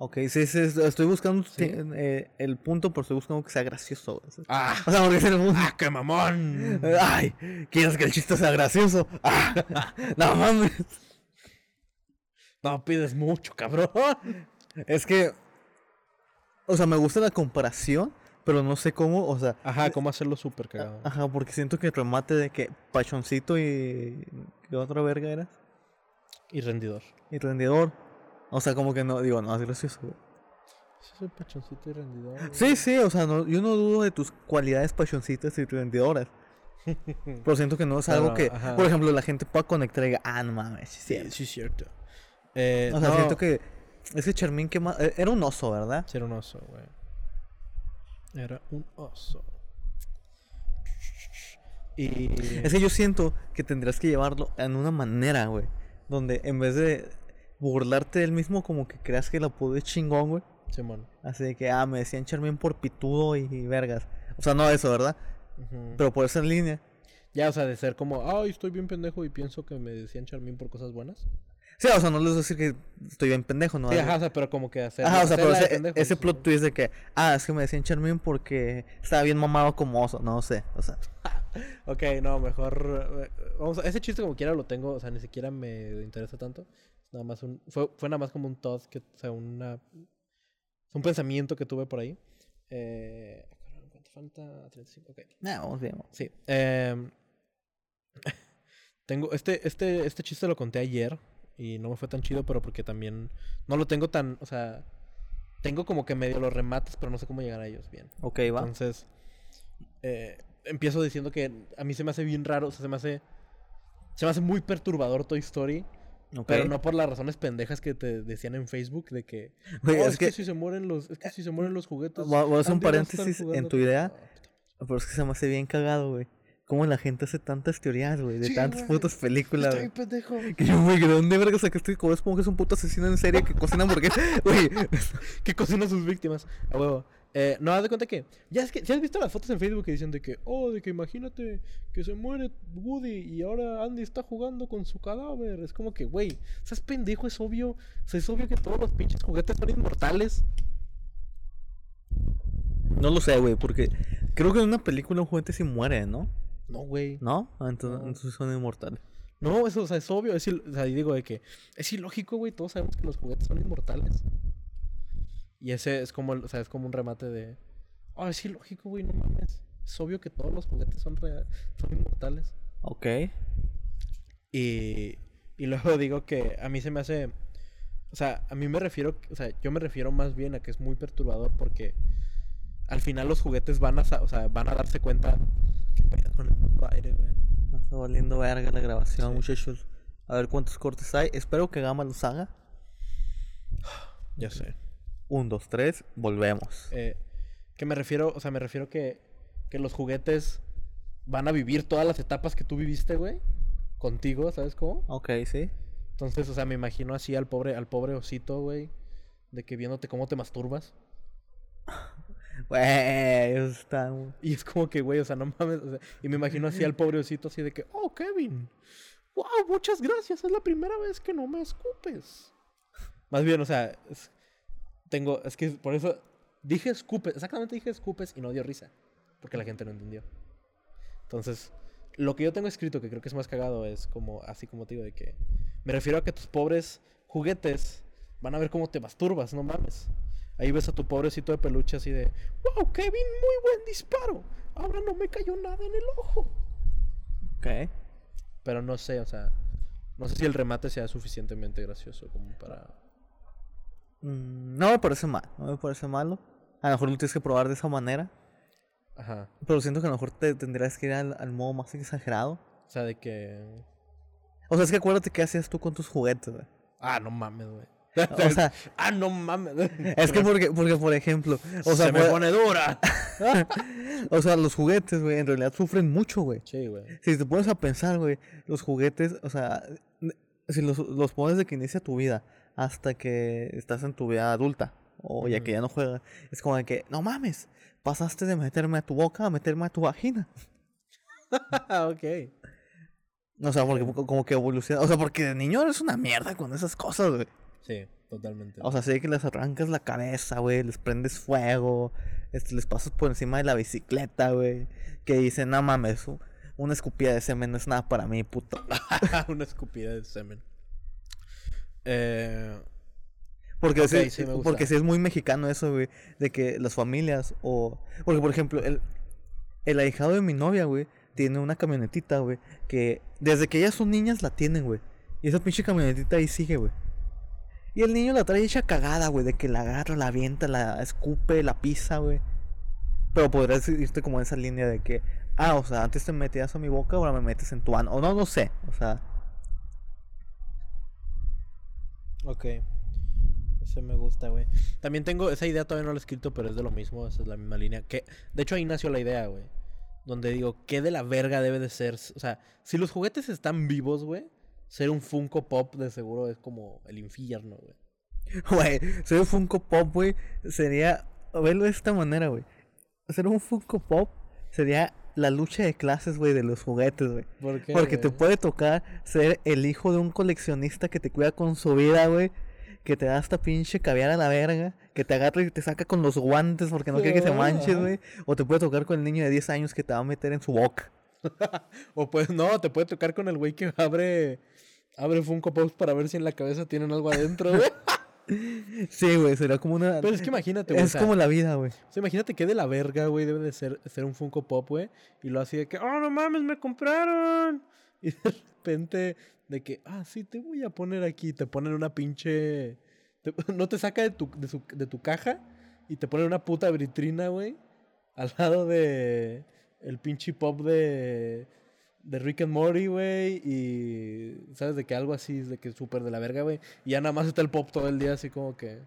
Ok, sí, sí, es- estoy buscando Sí. eh, el punto, pero estoy buscando que sea gracioso. ¡Ah! O sea, porque es el mundo... ¡Ah, qué mamón! Ay, ¿quieres que el chiste sea gracioso? Ah, no mames. No pides mucho, cabrón. Es que, o sea, me gusta la comparación, pero no sé cómo, o sea, Ajá, cómo hacerlo súper cagado. ajá, porque siento que el remate de que pachoncito y ¿qué otra verga era? Y rendidor. Y rendidor. O sea, como que no, digo, no, es gracioso. güey. Sí, soy pachoncito y rendidor. güey. Sí, sí, o sea, no, yo no dudo de tus cualidades pachoncitas y rendidoras. Pero siento que no es algo que, ajá. por ejemplo, la gente pueda conectar y diga, ah, no mames, sí, Sí, sí. sí, es cierto. Eh, O sea, no, siento que ese Charmín que más... eh, Era un oso, ¿verdad? sí Era un oso, güey. Era un oso. Y. Es que yo siento que tendrías que llevarlo en una manera, güey. Donde en vez de burlarte del mismo, como que creas que el apodo es chingón, güey. Simón. Así de que, ah, me decían Charmín por pitudo y, y vergas. O sea, no eso, ¿verdad? Pero por esa línea. Ya, o sea, de ser como, ay, estoy bien pendejo y pienso que me decían Charmín por cosas buenas. Sí, o sea, no les voy a decir que estoy bien pendejo, ¿no? Sí, ajá, o sea, pero como que hacer. Ajá, o sea, pero ese, pendejo, ese sí. plot twist de que, ah, es que me decían Charmín porque estaba bien mamado como oso, no sé, o sea. Ok, no, mejor. eh, Vamos a, ese chiste como quiera lo tengo, o sea, ni siquiera me interesa tanto. Nada más un. Fue, fue nada más como un thought, que, o sea, una. Un pensamiento que tuve por ahí. Eh, ¿Cuánto falta? 35, ok. No, vamos bien. Sí. em, tengo. Este, este, este chiste lo conté ayer. Y no me fue tan chido, pero porque también. No lo tengo tan. O sea. Tengo como que medio los remates, pero no sé cómo llegar a ellos bien. Ok, va. Entonces, eh, empiezo diciendo que a mí se me hace bien raro, o sea, se me hace. Se me hace muy perturbador Toy Story, Pero no por las razones pendejas que te decían en Facebook de que. Güey, "Oh, es es, que... que- si se mueren los, es que si se mueren los juguetes. Voy a- hacer un paréntesis en tu con-". idea. Pero es que se me hace bien cagado, güey. Cómo la gente hace tantas teorías, güey, de Sí, tantas putas películas, bien pendejo. Que yo, güey, ¿de dónde verga sacaste como es como que es un puto asesino en serie que cocina hamburguesas? Güey, que cocina a sus víctimas. A huevo. Eh, no, haz de cuenta que. Ya es que. Si has visto las fotos en Facebook que dicen de que. Oh, de que imagínate que se muere Woody y ahora Andy está jugando con su cadáver. Es como que, güey. ¿Sabes pendejo? Es obvio. O sea, es obvio que todos los pinches juguetes son inmortales. no lo sé, güey, porque creo que en una película un juguete sí muere, ¿no? No, güey. ¿No? Ah, Entonces, No. entonces son inmortales. No, eso, o sea, es obvio. Es o sea, digo de que. Es ilógico, güey. Todos sabemos que los juguetes son inmortales. Y ese es como, o sea, es como un remate de. Oh, es ilógico, güey. No mames. Es obvio que todos los juguetes son, rea- son inmortales. Ok. Y, y luego digo que a mí se me hace. O sea, a mí me refiero, o sea, yo me refiero más bien a que es muy perturbador porque al final los juguetes van a, o sea, van a darse cuenta que pedo con el puto aire, güey. Está valiendo verga la grabación, Sí. muchachos. A ver cuántos cortes hay. Espero que Gama los haga. Ya sé. Un, dos, tres, volvemos. Eh, que me refiero, o sea, me refiero que, que los juguetes van a vivir todas las etapas que tú viviste, güey. Contigo, ¿sabes cómo? Ok, sí. Entonces, o sea, me imagino así al pobre, al pobre osito, güey. De que viéndote cómo te masturbas. Güey, eso está. Y es como que, güey, o sea, no mames. o sea, y me imagino así al pobre osito, así de que, oh, Kevin. Wow, muchas gracias. Es la primera vez que no me escupes. Más bien, o sea, es- tengo, es que por eso dije escupes. Exactamente dije escupes y no dio risa. Porque la gente no entendió. Entonces, lo que yo tengo escrito, que creo que es más cagado, es como, así como te digo, de que me refiero a que tus pobres juguetes van a ver cómo te masturbas, no mames. Ahí ves a tu pobrecito de peluche así de, wow, Kevin, muy buen disparo. Ahora no me cayó nada en el ojo. Ok. Pero no sé, o sea, no sé si el remate sea suficientemente gracioso como para... Mm, no me parece mal. No me parece malo. A lo mejor lo tienes que probar de esa manera. Ajá. Pero siento que a lo mejor te tendrías que ir al, al modo más exagerado. O sea, de que... O sea, es que acuérdate qué hacías tú con tus juguetes, güey. Ah, no mames, güey. O sea, ah, no mames. es que porque, porque por ejemplo, o sea, Se me pone dura. o sea, los juguetes, güey, en realidad sufren mucho, güey. sí, güey. Si te pones a pensar, güey, los juguetes, o sea, si los, los pones de que inicia tu vida hasta que estás en tu vida adulta o ya que ya no juegas, es como de que, no mames, pasaste de meterme a tu boca a meterme a tu vagina. ok. O sea, porque co- como que evoluciona, o sea, porque de niño eres una mierda con esas cosas, güey. Sí, totalmente. O sea, sé que les arrancas la cabeza, güey, les prendes fuego, este, les pasas por encima de la bicicleta, güey, que dicen, no mames, una escupida de semen no es nada para mí, puto. Una escupida de semen. Eh, Porque, Ok, sí, sí porque sí es muy mexicano eso, güey. De que las familias o... Porque, por ejemplo, el, el ahijado de mi novia, güey, tiene una camionetita, güey. Que desde que ellas son niñas la tienen, güey. Y esa pinche camionetita ahí sigue, güey. Y el niño la trae hecha cagada, güey. De que la agarra, la avienta, la escupe, la pisa, güey. Pero podrías irte como en esa línea de que... Ah, o sea, antes te metías a mi boca, ahora me metes en tu ano. O no, no sé. O sea... ok. Ese me gusta, güey. También tengo esa idea, todavía no la he escrito, pero es de lo mismo. Esa es la misma línea. Que, de hecho, ahí nació la idea, güey. Donde digo, ¿qué de la verga debe de ser? O sea, si los juguetes están vivos, güey, ser un Funko Pop de seguro es como el infierno, güey. Güey, ser un Funko Pop, güey, sería. Verlo de esta manera, güey. Ser un Funko Pop sería la lucha de clases, güey, de los juguetes, güey. ¿Por qué, Porque te puede tocar ser el hijo de un coleccionista que te cuida con su vida, güey. Que te da hasta pinche caviar a la verga. Que te agarra y te saca con los guantes porque no quiere que se manches, güey. O te puede tocar con el niño de 10 años que te va a meter en su boca. O pues, no, te puede tocar con el güey que abre, abre Funko Pops para ver si en la cabeza tienen algo adentro, güey. Sí, güey, sería como una. Pero es que imagínate, güey. o es sea, como la vida, güey. o sea, imagínate que de la verga, güey, debe de ser, ser un Funko Pop, güey. Y lo así de que, oh, no mames, me compraron. Y de repente, de que, ah, sí, te voy a poner aquí. Te ponen una pinche. te- no te saca de tu, de, su- de tu caja y te ponen una puta vitrina, güey. Al lado de. El pinche pop de. De Rick and Morty, güey. Y. ¿Sabes? De que algo así es de que es súper de la verga, güey. Y ya nada más está el pop todo el día, así como que.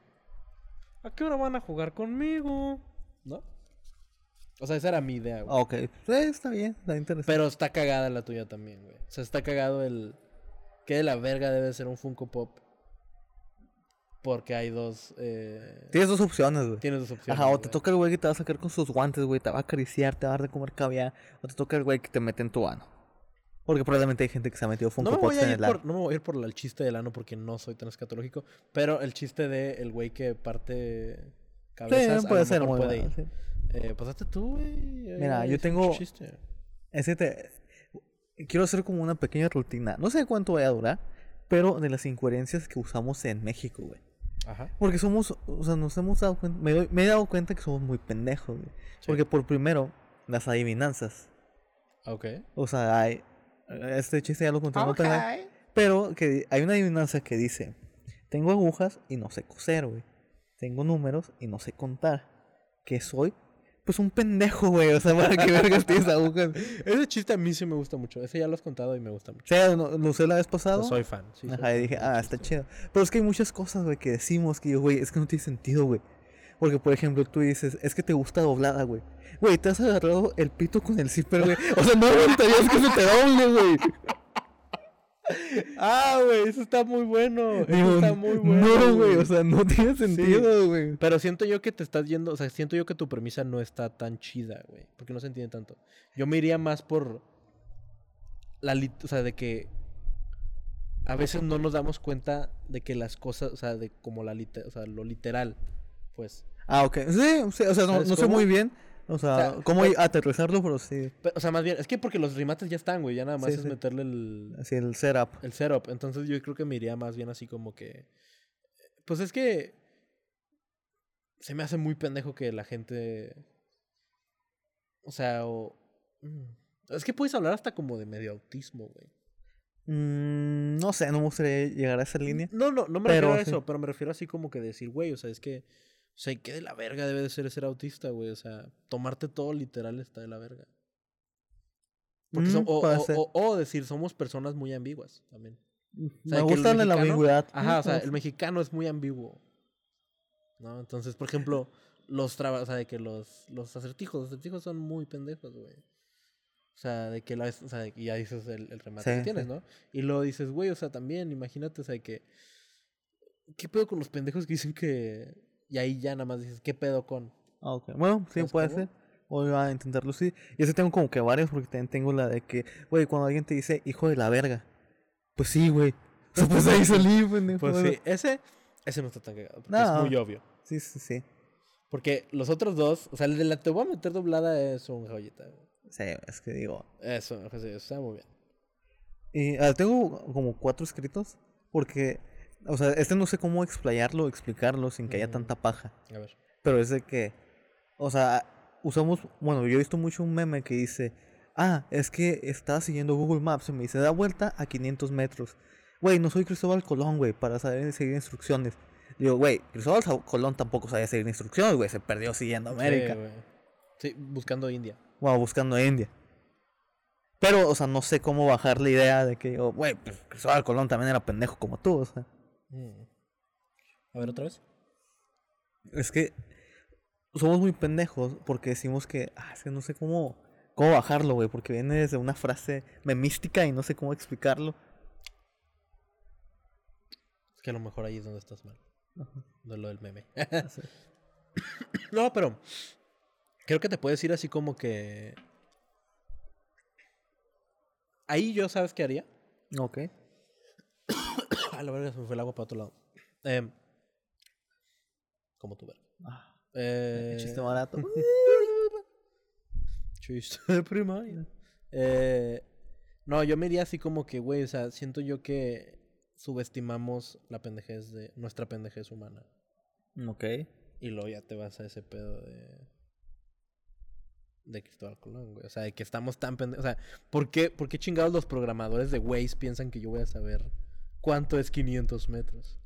¿A qué hora van a jugar conmigo? ¿No? O sea, esa era mi idea, güey. Ok, sí, está bien, está interesante. Pero está cagada la tuya también, güey. O sea, está cagado el. ¿Qué de la verga debe ser un Funko Pop? Porque hay dos. Eh... Tienes dos opciones, güey. Tienes dos opciones. Ajá, o te güey. toca el güey que te va a sacar con sus guantes, güey, te va a acariciar, te va a dar de comer caviar, o te toca el güey que te mete en tu ano. Porque probablemente hay gente que se ha metido Funko No me, Pops voy a en el por, no me voy a ir por el chiste del ano porque no soy tan escatológico. Pero el chiste de el güey que parte cabezas. Sí, puede ser muy puede bueno, ir. sí. Eh, pues hazte tú, güey. eh, Mira, yo tengo- chiste. Te... Quiero hacer como una pequeña rutina. No sé cuánto vaya a durar, pero de las incoherencias que usamos en México, güey. Ajá. Porque somos, o sea, nos hemos dado cuenta, me, doy- me he dado cuenta que somos muy pendejos, güey. Sí. Porque por primero, las adivinanzas. Ok. O sea, hay... Este chiste ya lo conté en otra vez. Pero que hay una adivinanza que dice, Tengo agujas y no sé coser, güey. Tengo números y no sé contar. ¿Qué soy? Pues un pendejo, güey. O sea, ¿para qué vergas tienes agujas? Ese chiste a mí sí me gusta mucho. Ese ya lo has contado y me gusta O mucho. sea, no- lo usé la vez pasada. soy fan. sí, soy Ajá, fan y dije, ah, chiste. está chido. Pero es que hay muchas cosas, güey, que decimos que yo, güey, es que no tiene sentido, güey. Porque, por ejemplo, tú dices, es que te gusta doblada, güey. Güey, te has agarrado el pito con el zipper, güey. O sea, no aguantarías que se te doble, güey. Ah, güey, eso está muy bueno. Eso está muy bueno. No, güey, o sea, no tiene sentido, güey. Pero siento yo que te estás yendo, o sea, siento yo que tu premisa no está tan chida, güey, porque no se entiende tanto. Yo me iría más por la, lit- o sea, de que a veces no nos damos cuenta de que las cosas, o sea, de como la lite- o sea, lo literal, pues. Ah, ok. Sí, sí, o sea, no, ¿Sabes no sé muy bien. O sea, sea, cómo aterrizarlo, pero sí. O sea, más bien, es que porque los remates ya están, güey, ya nada más Sí, es sí. meterle el, Así el setup. el setup. Entonces yo creo que me iría más bien así como que. Pues es que. Se me hace muy pendejo que la gente. O sea, o. mm, Es que puedes hablar hasta como de medio autismo, güey. Mm, no sé, no me gustaría llegar a esa línea. No, no, no me Pero refiero a sí. eso, pero me refiero así como que decir, güey, o sea, es que. O sea, ¿qué de la verga debe de ser ser autista, güey? O sea, tomarte todo literal está de la verga. Porque Mm, son- o, puede o- ser. o- o decir, somos personas muy ambiguas también. O sea, me gusta la mexicano- ambigüedad. Ajá, Mm, o sea, no el mexicano es muy ambiguo. ¿No? Entonces, por ejemplo, los trabajos, o sea, de que los, los acertijos, los acertijos son muy pendejos, güey. O sea, de que la, o sea, de que ya dices el, el remate Sí, que tienes, sí. ¿no? Y luego dices, güey, o sea, también, imagínate, o sea, que. ¿Qué pedo con los pendejos que dicen que. Y ahí ya nada más dices, ¿qué pedo con? Ah, ok. Bueno, sí, ¿Sabes puede cómo? ser. Voy a intentarlo, sí. Y así tengo como que varios, porque también tengo la de que, güey, cuando alguien te dice hijo de la verga. Pues sí, güey. O sea, pues ahí salí, pendejo. Pues sí, ese, ese no está tan cagado, porque No. es muy obvio. Sí, sí, sí. Porque los otros dos, o sea, el de la te voy a meter doblada es un joyita. Sí, es que digo. Eso, eso está muy bien. Y ah, tengo como cuatro escritos, porque, o sea, este no sé cómo explayarlo, explicarlo sin que haya tanta paja. A ver. Pero es de que, o sea, usamos, bueno, yo he visto mucho un meme que dice, ah, es que estaba siguiendo Google Maps y me dice, da vuelta a 500 metros. Güey, no soy Cristóbal Colón, güey, para saber seguir instrucciones. Digo, güey, Cristóbal Colón tampoco sabía seguir instrucciones, güey, se perdió siguiendo América. Sí, buscando India. Wow, buscando India. Pero, o sea, no sé cómo bajar la idea de que, oh, güey, pues Cristóbal Colón también era pendejo como tú, o sea. Mm. A ver, otra vez. Es que somos muy pendejos porque decimos que, ah, es que no sé cómo, cómo bajarlo, güey, porque viene desde una frase memística y no sé cómo explicarlo. Es que a lo mejor ahí es donde estás mal. De lo del meme. No, pero. Creo que te puedes ir así como que. Ahí yo, ¿sabes qué haría? Ok. A la verga se me fue el agua para otro lado. Em, como tu verga. Ah, Eh, chiste barato. Chiste de primaria. Eh, no, yo me iría así como que, güey, o sea, siento yo que subestimamos la pendejez de nuestra pendejez humana. ok. Y luego ya te vas a ese pedo de. De Cristóbal Colón, güey. O sea, de que estamos tan pendejos. O sea, ¿por qué, ¿por qué chingados los programadores de Waze piensan que yo voy a saber cuánto es 500 metros?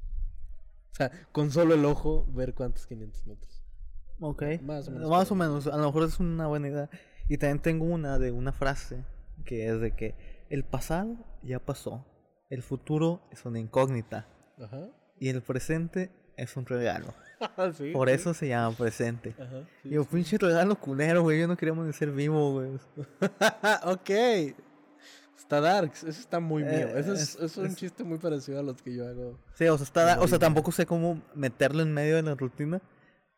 O sea, con solo el ojo ver cuánto es 500 metros. Ok. Más o menos Más o menos. A lo mejor es una buena idea. Y también tengo una de una frase que es de que el pasado ya pasó. El futuro es una incógnita. Ajá. Y el presente es un regalo. sí, Por sí. eso se llama presente. Ajá. sí, Yo, sí. pinche regalo culero, güey. Yo no quería amanecer vivo, güey. ok. Está darks. Eso está muy mío. Eh, Eso es, es- eso es un es- chiste muy parecido a los que yo hago. Sí, o sea, está, o sea, tampoco sé cómo meterlo en medio de la rutina.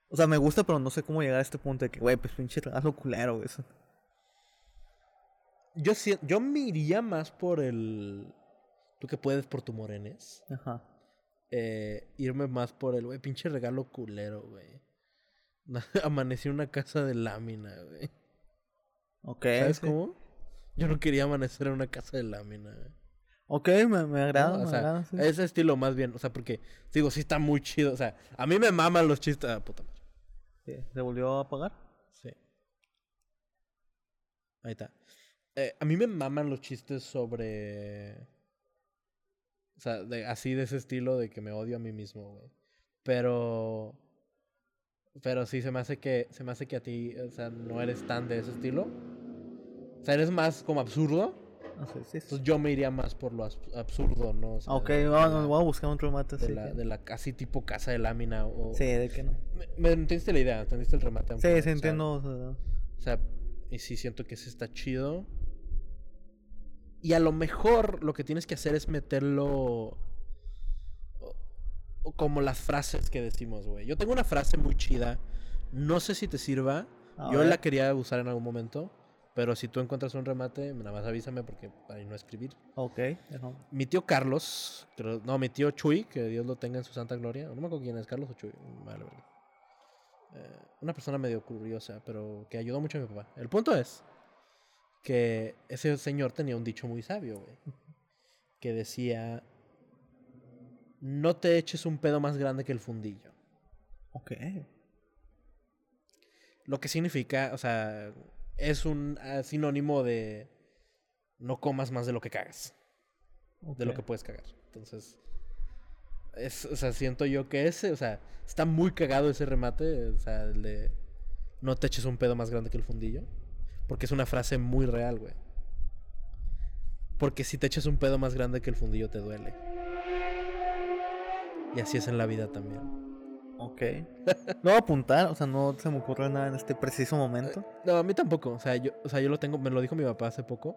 O sea, me gusta, pero no sé cómo llegar a este punto de que, güey, pues pinche regalo culero, güey. Yo, sien- yo me iría más por el. Tú que puedes por tu morenes. Ajá. eh, irme más por el, güey, pinche regalo culero, güey. Amanecí en una casa de lámina, güey. Ok. ¿Sabes sí. cómo? Yo no quería amanecer en una casa de lámina. Ok, me, me agrada, ¿no? O me sea, agrada, sí. ese estilo más bien, o sea, porque, digo, sí está muy chido, o sea, a mí me maman los chistes, ah, puta madre. ¿Qué? ¿Se volvió a apagar? Sí. Ahí está. Eh, a mí me maman los chistes sobre. sea, de, así de ese estilo de que me odio a mí mismo, güey. Pero. Pero sí se me hace que. Se me hace que a ti, o sea, no eres tan de ese estilo. O sea, eres más como absurdo. No sé, sí, sí. Entonces yo me iría más por lo abs- absurdo, ¿no? O sea, Ok, de- de bueno, la- voy a buscar un remate de la, de la casi tipo casa de lámina o... Sí, de que no. Me, me entendiste la idea, entendiste el remate. Sí, sí, entiendo. o sea, O sea, y sí siento que ese está chido. Y a lo mejor lo que tienes que hacer es meterlo... como las frases que decimos, güey. Yo tengo una frase muy chida. No sé si te sirva. A Yo ver. la quería usar en algún momento. Pero si tú encuentras un remate, nada más avísame porque para no escribir. Ok. Mi tío Carlos, creo- no, mi tío Chuy, que Dios lo tenga en su santa gloria. No me acuerdo quién es, Carlos o Chuy. Vale, vale. Eh, una persona medio curiosa, pero que ayudó mucho a mi papá. El punto es que ese señor tenía un dicho muy sabio, güey. Que decía, no te eches un pedo más grande que el fundillo. Ok. Lo que significa, o sea, es un ah, sinónimo de no comas más de lo que cagas. de lo que puedes cagar. Entonces, es, o sea, siento yo que ese, o sea, está muy cagado ese remate, o sea, el de no te eches un pedo más grande que el fundillo, porque es una frase muy real, güey. Porque si te echas un pedo más grande que el fundillo te duele. Y así es en la vida también. Ok. A apuntar, o sea, no se me ocurre nada en este preciso momento. No, a mí tampoco, o sea, yo, o sea, yo lo tengo, me lo dijo mi papá hace poco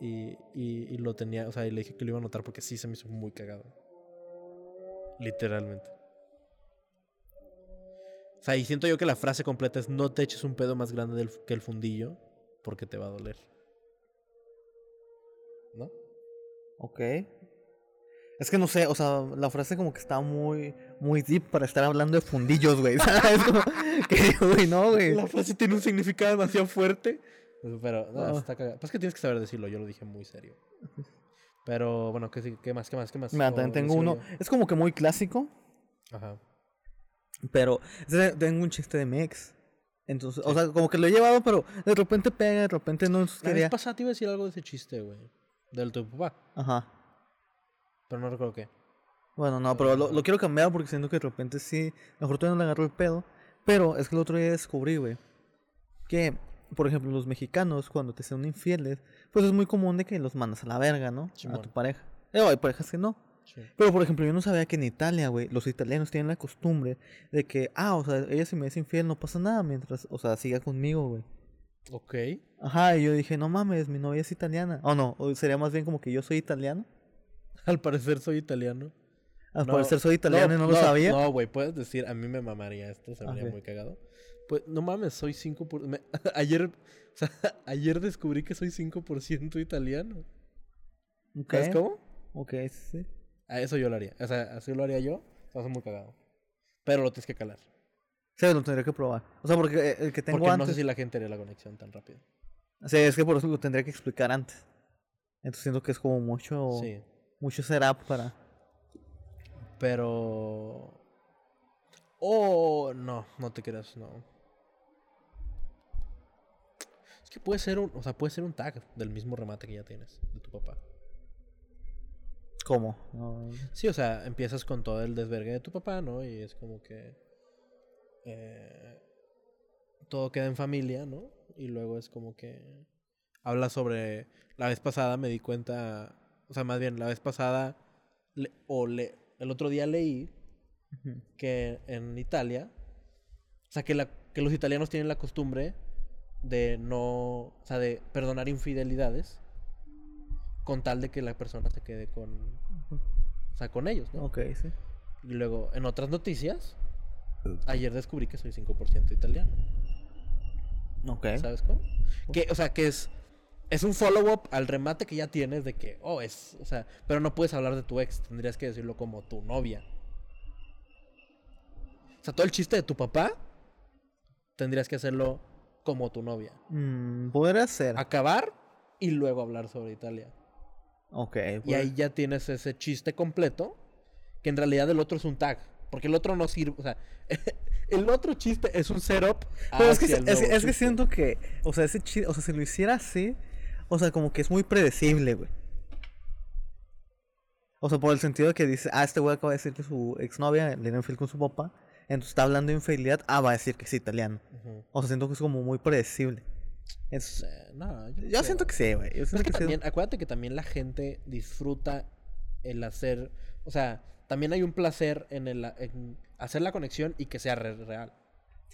y, y, y lo tenía, o sea, y le dije que lo iba a anotar porque sí se me hizo muy cagado. Literalmente. O sea, y siento yo que la frase completa es no te eches un pedo más grande del- que el fundillo porque te va a doler. ¿No? Ok. Es que no sé, o sea, la frase como que está muy, muy deep para estar hablando de fundillos, güey. ¿Sabes? Como que, güey, no, güey. La frase tiene un significado demasiado fuerte. Pero, no, Ah. está cagado. Pues es que tienes que saber decirlo, yo lo dije muy serio. Pero, bueno, ¿qué, sí- qué más? ¿Qué más? ¿Qué más? Mira, también tengo uno. yo. Es como que muy clásico, Ajá. pero tengo un chiste de mi ex. Entonces, o sea, como que lo he llevado, pero de repente pega, de repente no La vez pasada te iba a decir algo de ese chiste, güey. Del tu papá. Ajá. Pero no recuerdo qué. Bueno, no, pero lo, lo quiero cambiar porque siento que de repente sí, mejor todavía no le agarró el pedo. Pero es que el otro día descubrí, güey, que, por ejemplo, los mexicanos, cuando te son infieles, pues es muy común de que los mandas a la verga, ¿no? A tu pareja. Eh, hay parejas que no. Sí. Pero, por ejemplo, yo no sabía que en Italia, güey, los italianos tienen la costumbre de que, ah, o sea, ella si me es infiel no pasa nada mientras, o sea, siga conmigo, güey. Ok. Ajá, y yo dije, no mames, mi novia es italiana. O no, o sería más bien como que yo soy italiano. Al parecer soy italiano. Al No, parecer soy italiano y no, lo sabía. No, güey, puedes decir, a mí me mamaría esto, se me haría Ok. muy cagado. Pues, no mames, soy 5%. por- me- ayer, o sea, ayer descubrí que soy 5% italiano. ¿Sabes cómo? ok, sí, sí. A eso yo lo haría. O sea, así lo haría yo. Se hace muy cagado. Pero lo tienes que calar. Sí, lo tendría que probar. O sea, porque eh, el que tengo Porque antes. no sé si la gente haría la conexión tan rápido. Sí, es que por eso lo tendría que explicar antes. Entonces siento que es como mucho. Sí. Mucho setup para. Pero. Oh, no, no te creas, no. Es que puede ser un, o sea, puede ser un tag del mismo remate que ya tienes, de tu papá. ¿Cómo? No, Sí, o sea, empiezas con todo el desvergue de tu papá, ¿no? Y es como que. eh, todo queda en familia, ¿no? Y luego es como que. Habla sobre. La vez pasada me di cuenta. O sea, más bien, la vez pasada. le- o le, el otro día leí que en Italia, o sea, que, la, que los italianos tienen la costumbre de no, o sea, de perdonar infidelidades con tal de que la persona se quede con, o sea, con ellos, ¿no? Ok, sí. Y luego, en otras noticias, ayer descubrí que soy 5% italiano, Ok. ¿sabes cómo? Que, o sea, que es, es un follow-up al remate que ya tienes de que, oh, es, o sea, pero no puedes hablar de tu ex, tendrías que decirlo como tu novia. O sea, todo el chiste de tu papá, tendrías que hacerlo como tu novia. Mm, podría ser. Acabar y luego hablar sobre Italia. Ok. Y ahí ya tienes ese chiste completo, que en realidad el otro es un tag, porque el otro no sirve, o sea, el otro chiste es un setup. Pero es que, es, que chiste. siento que, o sea, ese chi- o sea, si lo hiciera así, o sea, como que es muy predecible, güey. O sea, por el sentido de que dice, ah, este güey acaba de decir que su exnovia le dio infiel con su papá. Entonces está hablando de infidelidad. Ah, va a decir que es italiano. O sea, siento que es como muy predecible. Es- Eh, no, yo, no yo sé, siento que sí, güey. Yo es siento que que acuérdate que también la gente disfruta el hacer, o sea, también hay un placer en, el, en hacer la conexión y que sea re- real.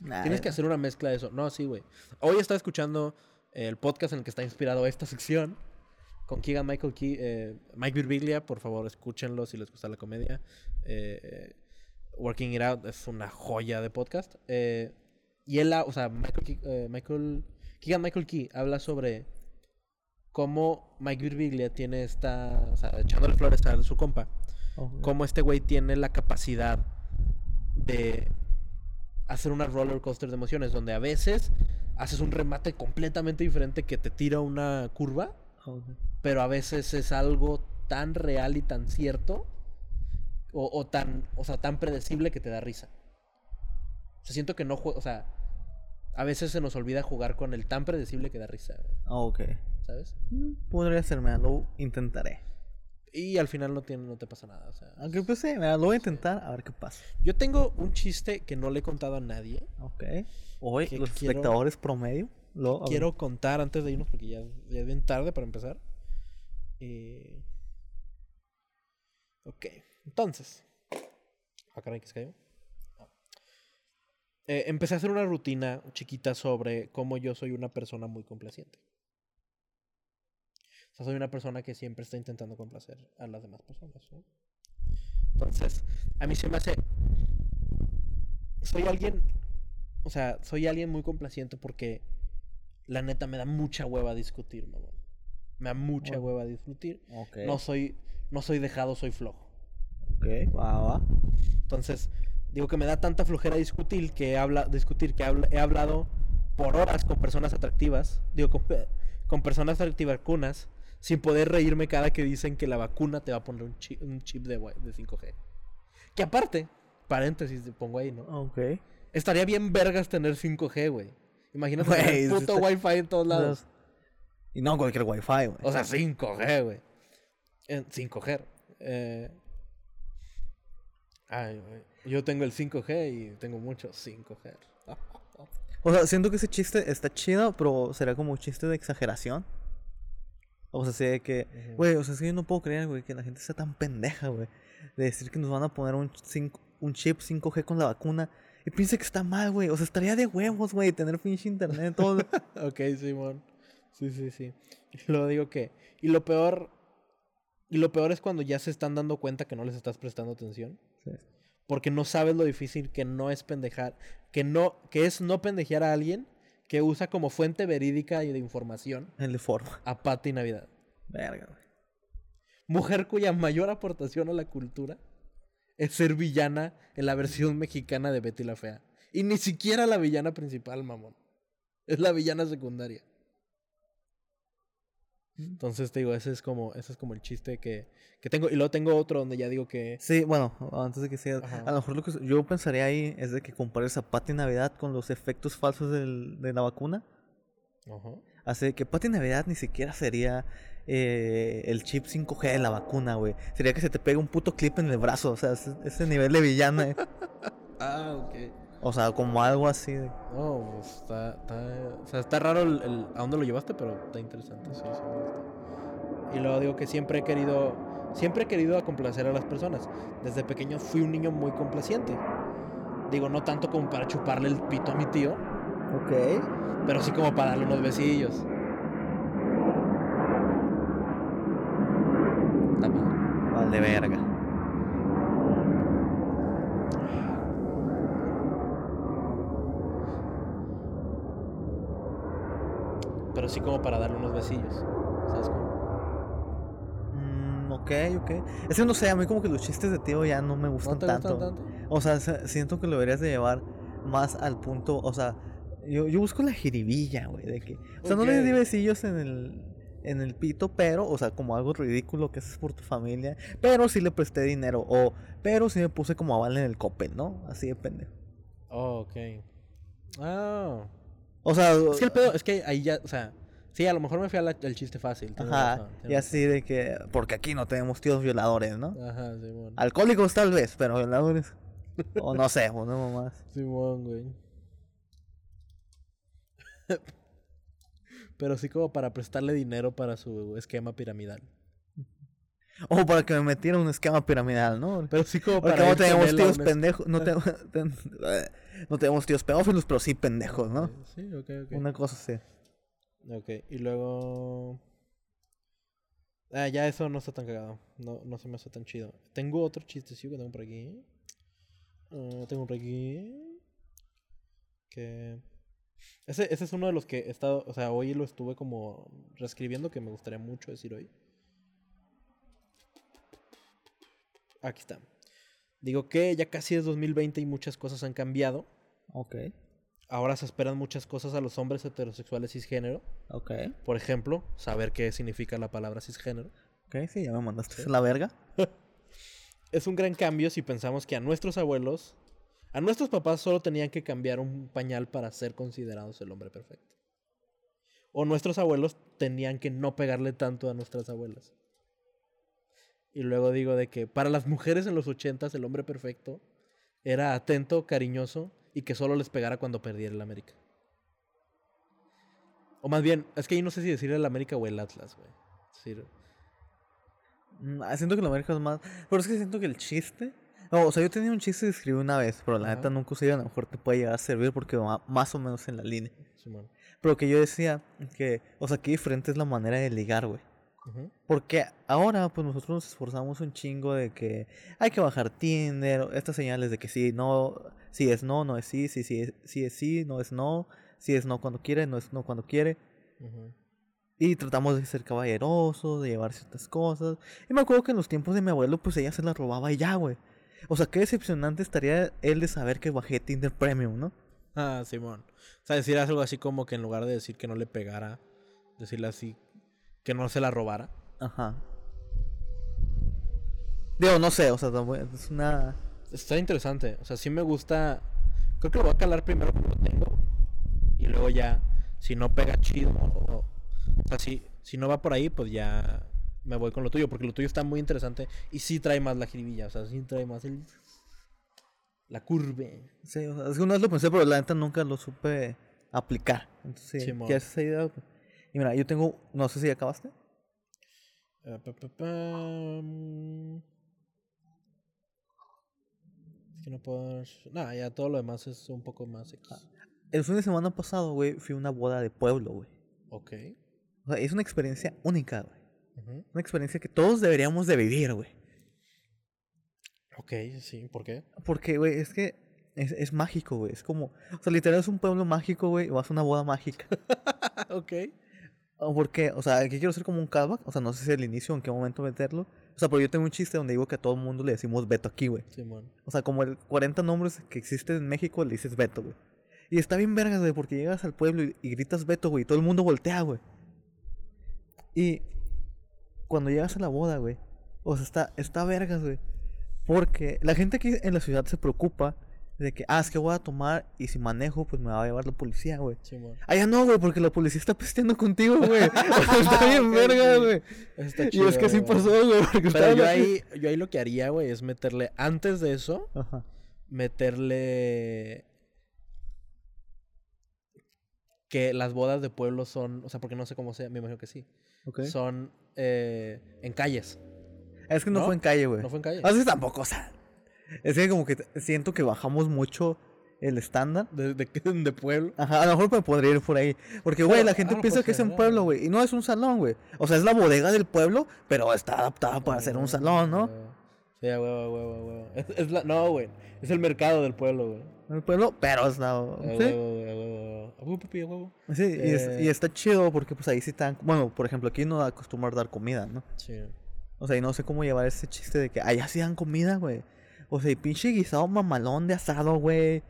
Nah, Tienes que hacer una mezcla de eso. No, sí, güey. Hoy estaba escuchando el podcast en el que está inspirado esta sección con Keegan Michael Key, eh, Mike Birbiglia. Por favor, escúchenlo si les gusta la comedia. Eh, eh, Working It Out es una joya de podcast. Eh, y él, o sea, Michael, Key- Michael Keegan Michael Key habla sobre cómo Mike Birbiglia tiene esta, o sea, echándole flores a su compa cómo este güey tiene la capacidad de hacer una roller coaster de emociones, donde a veces haces un remate completamente diferente que te tira una curva, pero a veces es algo tan real y tan cierto, o, o tan, o sea, tan predecible que te da risa. O sea, siento que no juego, o sea, a veces se nos olvida jugar con el tan predecible que da risa, güey, Ok. ¿sabes? Mm, Podría ser, mira, lo intentaré. Y al final no, tiene, no te pasa nada, o sea. Aunque pues sí, mira, lo voy a intentar a ver qué pasa. Yo tengo un chiste que no le he contado a nadie. Ok. Hoy, Que los quiero- espectadores promedio. Lo, quiero contar antes de irnos porque ya, ya es bien tarde para empezar. Eh, Ok, entonces. Ah, caray, ¿qué se cayó? Eh, empecé a hacer una rutina chiquita sobre cómo yo soy una persona muy complaciente. O sea, soy una persona que siempre está intentando complacer a las demás personas. ¿no? Entonces, a mí se me hace. Soy alguien. O sea, soy alguien muy complaciente porque la neta me da mucha hueva discutir, mamón. Me da mucha Bueno. hueva discutir. No soy, no soy dejado, soy flojo. Ok, va, va. Entonces, digo que me da tanta flojera discutir que, habla, discutir que habla- he hablado por horas con personas atractivas, digo, con, con personas atractivacunas, sin poder reírme cada que dicen que la vacuna te va a poner un chip, un chip de, de 5G. Que aparte, paréntesis, pongo ahí, ¿no? Ok. Estaría bien vergas tener 5G, güey. Imagínate Güey, tener puto está- Wi-Fi en todos lados. Y no cualquier wifi, güey. O sea, 5G, güey. Eh, Sin coger. Eh... Ay, güey. Yo tengo el 5G y tengo muchos 5G. O sea, siento que ese chiste está chido, pero será como un chiste de exageración. O sea, sé que, güey, o sea, es que yo no puedo creer, güey, que la gente sea tan pendeja, güey. De decir que nos van a poner un chip 5G con la vacuna. Y piensa que está mal, güey. O sea, estaría de huevos, güey, tener pinche internet, todo. ok, Simón. Sí, sí, sí. Lo digo que. Y lo peor. Y lo peor es cuando ya se están dando cuenta que no les estás prestando atención. Sí. Porque no sabes lo difícil que no es pendejar. Que no. Que es no pendejear a alguien que usa como fuente verídica y de información El de forma. a Pati Navidad. Verga, güey. Mujer cuya mayor aportación a la cultura es ser villana en la versión mexicana de Betty la Fea. Y ni siquiera la villana principal, mamón. Es la villana secundaria. Entonces te digo, ese es como, ese es como el chiste que, que tengo. Y luego tengo otro donde ya digo que. Sí, bueno, antes de que Ajá. a lo mejor lo que yo pensaría ahí es de que compares a Pati Navidad con los efectos falsos del- de la vacuna. Ajá. Así que Pati Navidad ni siquiera sería eh, el chip 5G de la vacuna, güey. Sería que se te pega un puto clip en el brazo, o sea, ese, ese nivel de villana. eh. Ah, ok. O sea, como algo así. de- No, pues, está, está, o sea, está raro el, el- a dónde lo llevaste, pero está interesante, sí, sí gusta. Y luego digo que siempre he querido, siempre he querido complacer a las personas. Desde pequeño fui un niño muy complaciente. Digo, no tanto como para chuparle el pito a mi tío, Ok. pero sí como para darle unos besillos. Está Vale, verga. Pero sí como para darle unos besillos. ¿Sabes cómo? Mm, ok, ok. Es que no sé, a mí como que los chistes de tío ya no me gustan ¿No te tanto. gustan tanto? O sea, se- siento que lo deberías de llevar más al punto, o sea, yo, yo busco la jiribilla, güey, de que, o sea, no le di besillos en el, en el pito, pero, o sea, como algo ridículo que haces por tu familia, pero sí le presté dinero, o, pero sí me puse como aval en el copel, ¿no? Así de pendejo. Oh, ok. Ah. O sea, Es que el pedo, es que ahí ya, o sea, Sí, a lo mejor me fui al, chiste fácil. Ajá. razón, Y así de que. Porque aquí no tenemos tíos violadores, ¿no? Ajá, Simón. Alcohólicos tal vez, pero violadores. o no sé, no más. Simón, güey. Pero sí como para prestarle dinero para su esquema piramidal. O para que me metiera un esquema piramidal, ¿no? Pero sí como Porque para no ir con tenemos tíos pendejos. No, te- no tenemos tíos pedófilos, pero sí pendejos, ¿no? Sí, ok, ok. Una cosa así. Ok, y luego... Ah, ya eso no está tan cagado. No, no se me hace tan chido. Tengo otro chistecillo que tengo por aquí. Ah, tengo por aquí. Que... Ese, ese es uno de los que he estado... O sea, hoy lo estuve como reescribiendo que me gustaría mucho decir hoy. Aquí está. Digo que ya casi es 2020 y muchas cosas han cambiado. Ok. Ahora se esperan muchas cosas a los hombres heterosexuales cisgénero. Ok. Por ejemplo, saber qué significa la palabra cisgénero. Ok, sí, ya me mandaste a la verga. Es un gran cambio si pensamos que a nuestros abuelos, a nuestros papás solo tenían que cambiar un pañal para ser considerados el hombre perfecto. O nuestros abuelos tenían que no pegarle tanto a nuestras abuelas. Y luego digo de que para las mujeres en los ochentas el hombre perfecto era atento, cariñoso y que solo les pegara cuando perdiera el América. O más bien, es que ahí no sé si decirle el América o el Atlas, güey. Mm, Siento que la América es más. Pero es que siento que el chiste. No, o sea, yo tenía un chiste que escribí una vez, pero la Ajá. neta nunca usé y a lo mejor te puede llegar a servir porque va más o menos en la línea. Simón. Pero que yo decía que, o sea, qué diferente es la manera de ligar, güey. Porque ahora, pues nosotros nos esforzamos un chingo de que hay que bajar Tinder, estas señales de que sí, no, si es no, no es sí, si sí, es, sí es sí, no es no, si es no cuando quiere, no es no cuando quiere. Y tratamos de ser caballerosos, de llevar ciertas cosas. Y me acuerdo que en los tiempos de mi abuelo, pues ella se la robaba y ya, güey. O sea, qué decepcionante estaría él de saber que bajé Tinder Premium, ¿no? Ah, Simón. O sea, decir algo así como que en lugar de decir que no le pegara, decirle así que no se la robara. Ajá. Digo, no sé, o sea, es una... Está interesante. O sea, sí me gusta. Creo que lo voy a calar primero como lo tengo. Y luego ya, si no pega chido. O, o sea, si, si no va por ahí, pues ya me voy con lo tuyo. Porque lo tuyo está muy interesante. Y sí trae más la jiribilla. O sea, sí trae más el. La curve. Sí, o sea, es que una vez lo pensé, pero la neta nunca lo supe aplicar. Entonces, sí. ¿qué haces esa idea? Y mira, yo tengo, no sé si ya acabaste. Eh, pa, pa, pam. Es que no puedo. Nada, ya todo lo demás es un poco más X. El fin de semana pasado, güey, fui a una boda de pueblo, güey. Ok. O sea, es una experiencia única, güey. Una experiencia que todos deberíamos de vivir, güey. Ok, sí, ¿por qué? Porque, güey, es que es, es mágico, güey. Es como, o sea, literal es un pueblo mágico, güey, y vas a una boda mágica. ok. O porque, o sea, aquí quiero hacer como un callback. O sea, no sé si el inicio o en qué momento meterlo. O sea, pero yo tengo un chiste donde digo que a todo el mundo le decimos Beto aquí, güey. Simón. O sea, como el 40 nombres que existen en México, le dices Beto, güey. Y está bien vergas, güey, porque llegas al pueblo y, y gritas Beto, güey, y todo el mundo voltea, güey. Y cuando llegas a la boda, güey, o sea, está, está vergas, güey. Porque la gente aquí en la ciudad se preocupa de que, ah, es que voy a tomar y si manejo, pues me va a llevar la policía, güey. Simón. Allá no, güey, porque la policía está pisteando contigo, güey. Está bien sí. güey. Está Y es que así pasó, güey, Pero yo ahí, yo ahí lo que haría, güey, es meterle, antes de eso, Ajá. meterle que las bodas de pueblo son, o sea, porque no sé cómo sea, me imagino que sí, Son eh, en calles. Es que no, ¿No? fue en calle, güey. No fue en calle. Así tampoco, o sea. Es que como que siento que bajamos mucho el estándar. De, de, de pueblo. Ajá, a lo mejor me podría ir por ahí. Porque, güey, la gente ah, piensa pues, que es un ah, pueblo, güey. Y no es un salón, güey. O sea, es la bodega del pueblo, pero está adaptada para ser un salón, ¿no? Sí, a huevo, a huevo. Es, es la, no, güey. Es el mercado del pueblo, güey. El pueblo, pero es la. A ¿sí? huevo, huevo. Papi, huevo. Sí, y, es- y Eh. está chido porque, pues ahí sí están. Bueno, por ejemplo, aquí no acostumbran dar comida, ¿no? Sí. O sea, y no sé cómo llevar ese chiste de que allá sí dan comida, güey. O sea, y pinche guisado mamalón de asado, güey.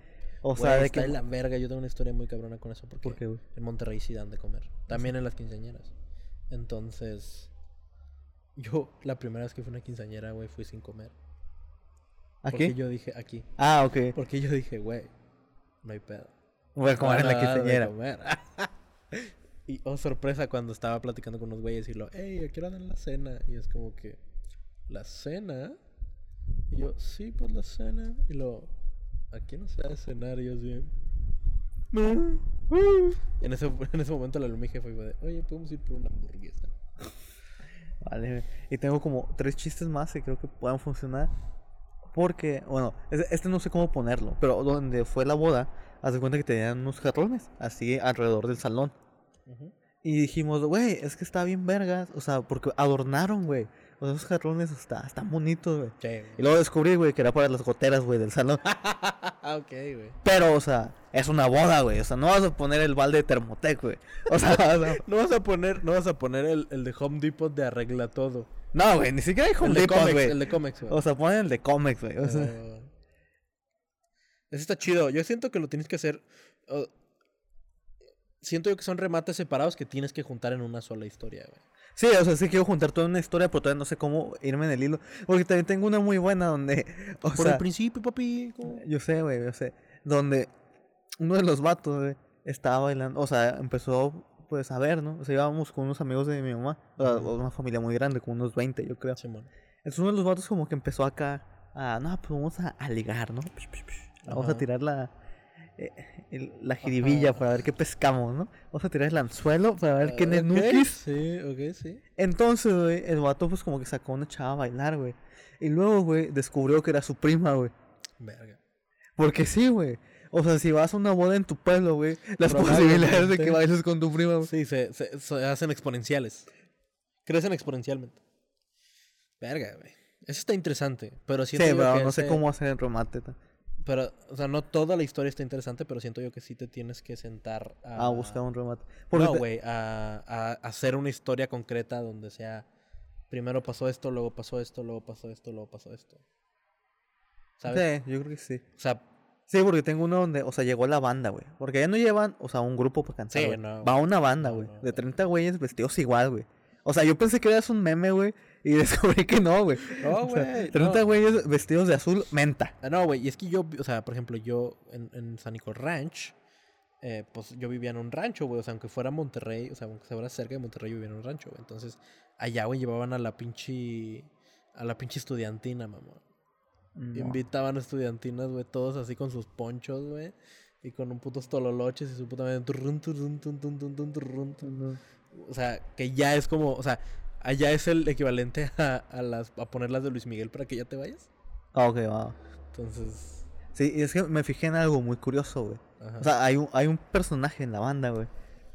O sea, Güey, de está que. en la verga. Yo tengo una historia muy cabrona con eso. Porque ¿Por qué, güey? en Monterrey sí dan de comer. También en las quinceañeras. Entonces, yo la primera vez que fui a una quinceañera, güey, fui sin comer. Porque ¿Aquí? yo dije, aquí. Ah, ok. Porque yo dije, güey, no hay pedo. Voy a comer en la a dar quinceañera. comer. Y, oh, sorpresa, cuando estaba platicando con unos güeyes y lo, hey, ¿a qué hora dan la cena? Y es como que, ¿la cena? Y yo, sí, pues la cena. Y lo, aquí no se hace cenar. Y yo así, y en ese, en ese momento la mi jefe fue de, oye, podemos ir por una hamburguesa. Vale. Y tengo como tres chistes más que creo que puedan funcionar. Porque, bueno, es- este no sé cómo ponerlo, pero donde fue la boda, haz de cuenta que tenían unos jarrones así alrededor del salón. Y dijimos, güey, es que está bien vergas. O sea, porque adornaron, güey. O sea, esos jarrones está, están bonitos, güey. Sí, Y luego descubrí, güey, que era para las goteras, güey, del salón. Ah, ok, güey. Pero, o sea, es una boda, güey. O sea, no vas a poner el balde de Thermotec, güey. O sea, o sea, No vas a poner, no vas a poner el, el de Home Depot de arregla todo. No, güey, ni siquiera hay el de cómics, güey. el de cómics, güey. O sea, ponen el de cómics, güey. O sea, Ah. Ese está chido. Yo siento que lo tienes que hacer. uh, siento yo que son remates separados que tienes que juntar en una sola historia, güey. sí, o sea, sí quiero juntar toda una historia, pero todavía no sé cómo irme en el hilo. Porque también tengo una muy buena donde, o Por sea, el principio, papi. ¿cómo? yo sé, güey, yo sé. Donde uno de los vatos, güey, estaba bailando, o sea, empezó, pues, a ver, ¿no? O sea, íbamos con unos amigos de mi mamá, o sea, Ujú. una familia muy grande, con unos 20, yo creo. Simón. Entonces uno de los vatos como que empezó acá a, no, pues vamos a, a ligar, ¿no? Pish, pish, pish. Vamos a tirar la, eh, el- la jiribilla Ajá. para ver qué pescamos, ¿no? Vamos a tirar el anzuelo para ver quién es Ah, ok, Nukis. Sí, ok, sí. Entonces, güey, el vato pues como que sacó a una chava a bailar, güey. Y luego, güey, descubrió que era su prima, güey. Verga. Porque sí, güey. O sea, si vas a una boda en tu pueblo, güey, las posibilidades de que bailes con tu prima, güey. Sí, se, se, se hacen exponenciales. Crecen exponencialmente. Verga, güey. Eso está interesante. Pero Sí, siento yo pero que no sé cómo hacer el remate. Pero, o sea, no toda la historia está interesante, pero siento yo que sí te tienes que sentar a... A buscar un remate. Porque No, te- güey, a, a hacer una historia concreta donde sea... Primero pasó esto, luego pasó esto, luego pasó esto, luego pasó esto. ¿Sabes? Sí, yo creo que sí. O sea, Sí, porque tengo uno donde, o sea, llegó la banda, güey. Porque ya no llevan, o sea, un grupo para cantar. Sí, güey. no, Va una banda, güey. no, de no. 30 güeyes vestidos igual, güey. O sea, yo pensé que eras un meme, güey. Y descubrí que no, güey. No, O sea, güey, 30 no. güeyes vestidos de azul, menta. Ah, No, güey, y es que yo, o sea, por ejemplo, yo en, en San Nicolás Ranch, eh, pues yo vivía en un rancho, güey, o sea, aunque fuera Monterrey, o sea, aunque fuera cerca de Monterrey, yo vivía en un rancho, güey. Entonces, allá, güey, llevaban a la pinche, a la pinche estudiantina, mamá. No. Invitaban a estudiantinas, güey, todos así con sus ponchos, güey, y con un putos tololoches y su puta madre. O sea, que ya es como, o sea, allá es el equivalente a, a las, a ponerlas de Luis Miguel para que ya te vayas. Ah, ok, va. Entonces, Sí, y es que me fijé en algo muy curioso, güey. O sea, hay un, hay un personaje en la banda, güey.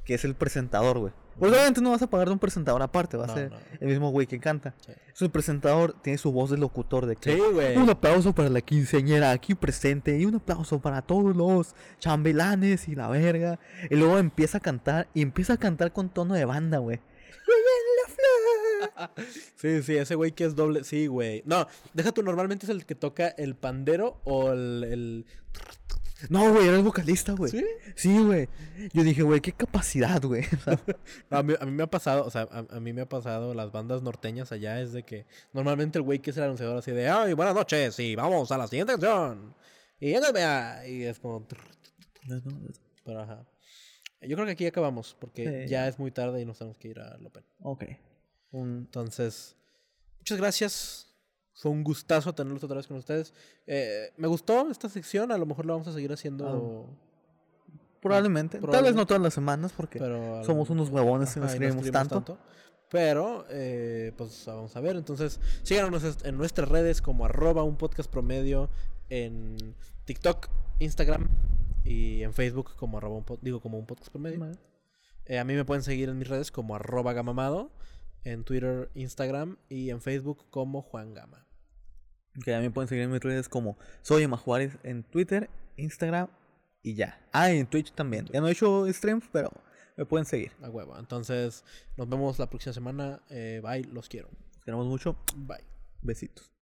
Que es el presentador, güey. Porque obviamente no vas a pagar de un presentador aparte, va a No, ser no. el mismo güey que canta. Sí. El presentador, tiene su voz de locutor de que Sí, güey. Un aplauso para la quinceañera aquí presente y un aplauso para todos los chambelanes y la verga. Y luego empieza a cantar y empieza a cantar con tono de banda, güey. Sí, sí, ese güey que es doble. Sí, güey. No, deja tú, normalmente es el que toca el pandero o el. el- No, güey, era el vocalista, güey. ¿Sí? Sí, güey. Yo dije, güey, qué capacidad, güey. No, a, mí, a mí me ha pasado, o sea, a, a mí me ha pasado las bandas norteñas allá, es de que normalmente el güey que es el anunciador así de, ay, buenas noches, sí, vamos a la siguiente canción. Y éngame a-". Y es como. Pero ajá. Yo creo que aquí acabamos, porque Sí. ya es muy tarde y nos tenemos que ir a Lopen. ok. Un... Entonces, muchas gracias. Fue un gustazo tenerlos otra vez con ustedes. Eh, me gustó esta sección, a lo mejor la vamos a seguir haciendo. Probablemente. Tal vez no todas las semanas porque pero somos unos huevones Ajá, y no escribimos tanto. Pero, eh, pues vamos a ver. Entonces, síganos en nuestras redes como arroba un podcast promedio en TikTok, Instagram y en Facebook como arroba un, pod- digo, como un podcast promedio. Eh, a mí me pueden seguir en mis redes como arroba gamamado, en Twitter, Instagram y en Facebook como Juan Gama. Que me pueden seguir en mis redes como Soy Emma Juárez en Twitter, Instagram y ya. Ah, y en Twitch también. Ya no he hecho streams, pero me pueden seguir. A huevo. Entonces, nos vemos la próxima semana. Eh, bye, los quiero. Los queremos mucho. Bye. Besitos.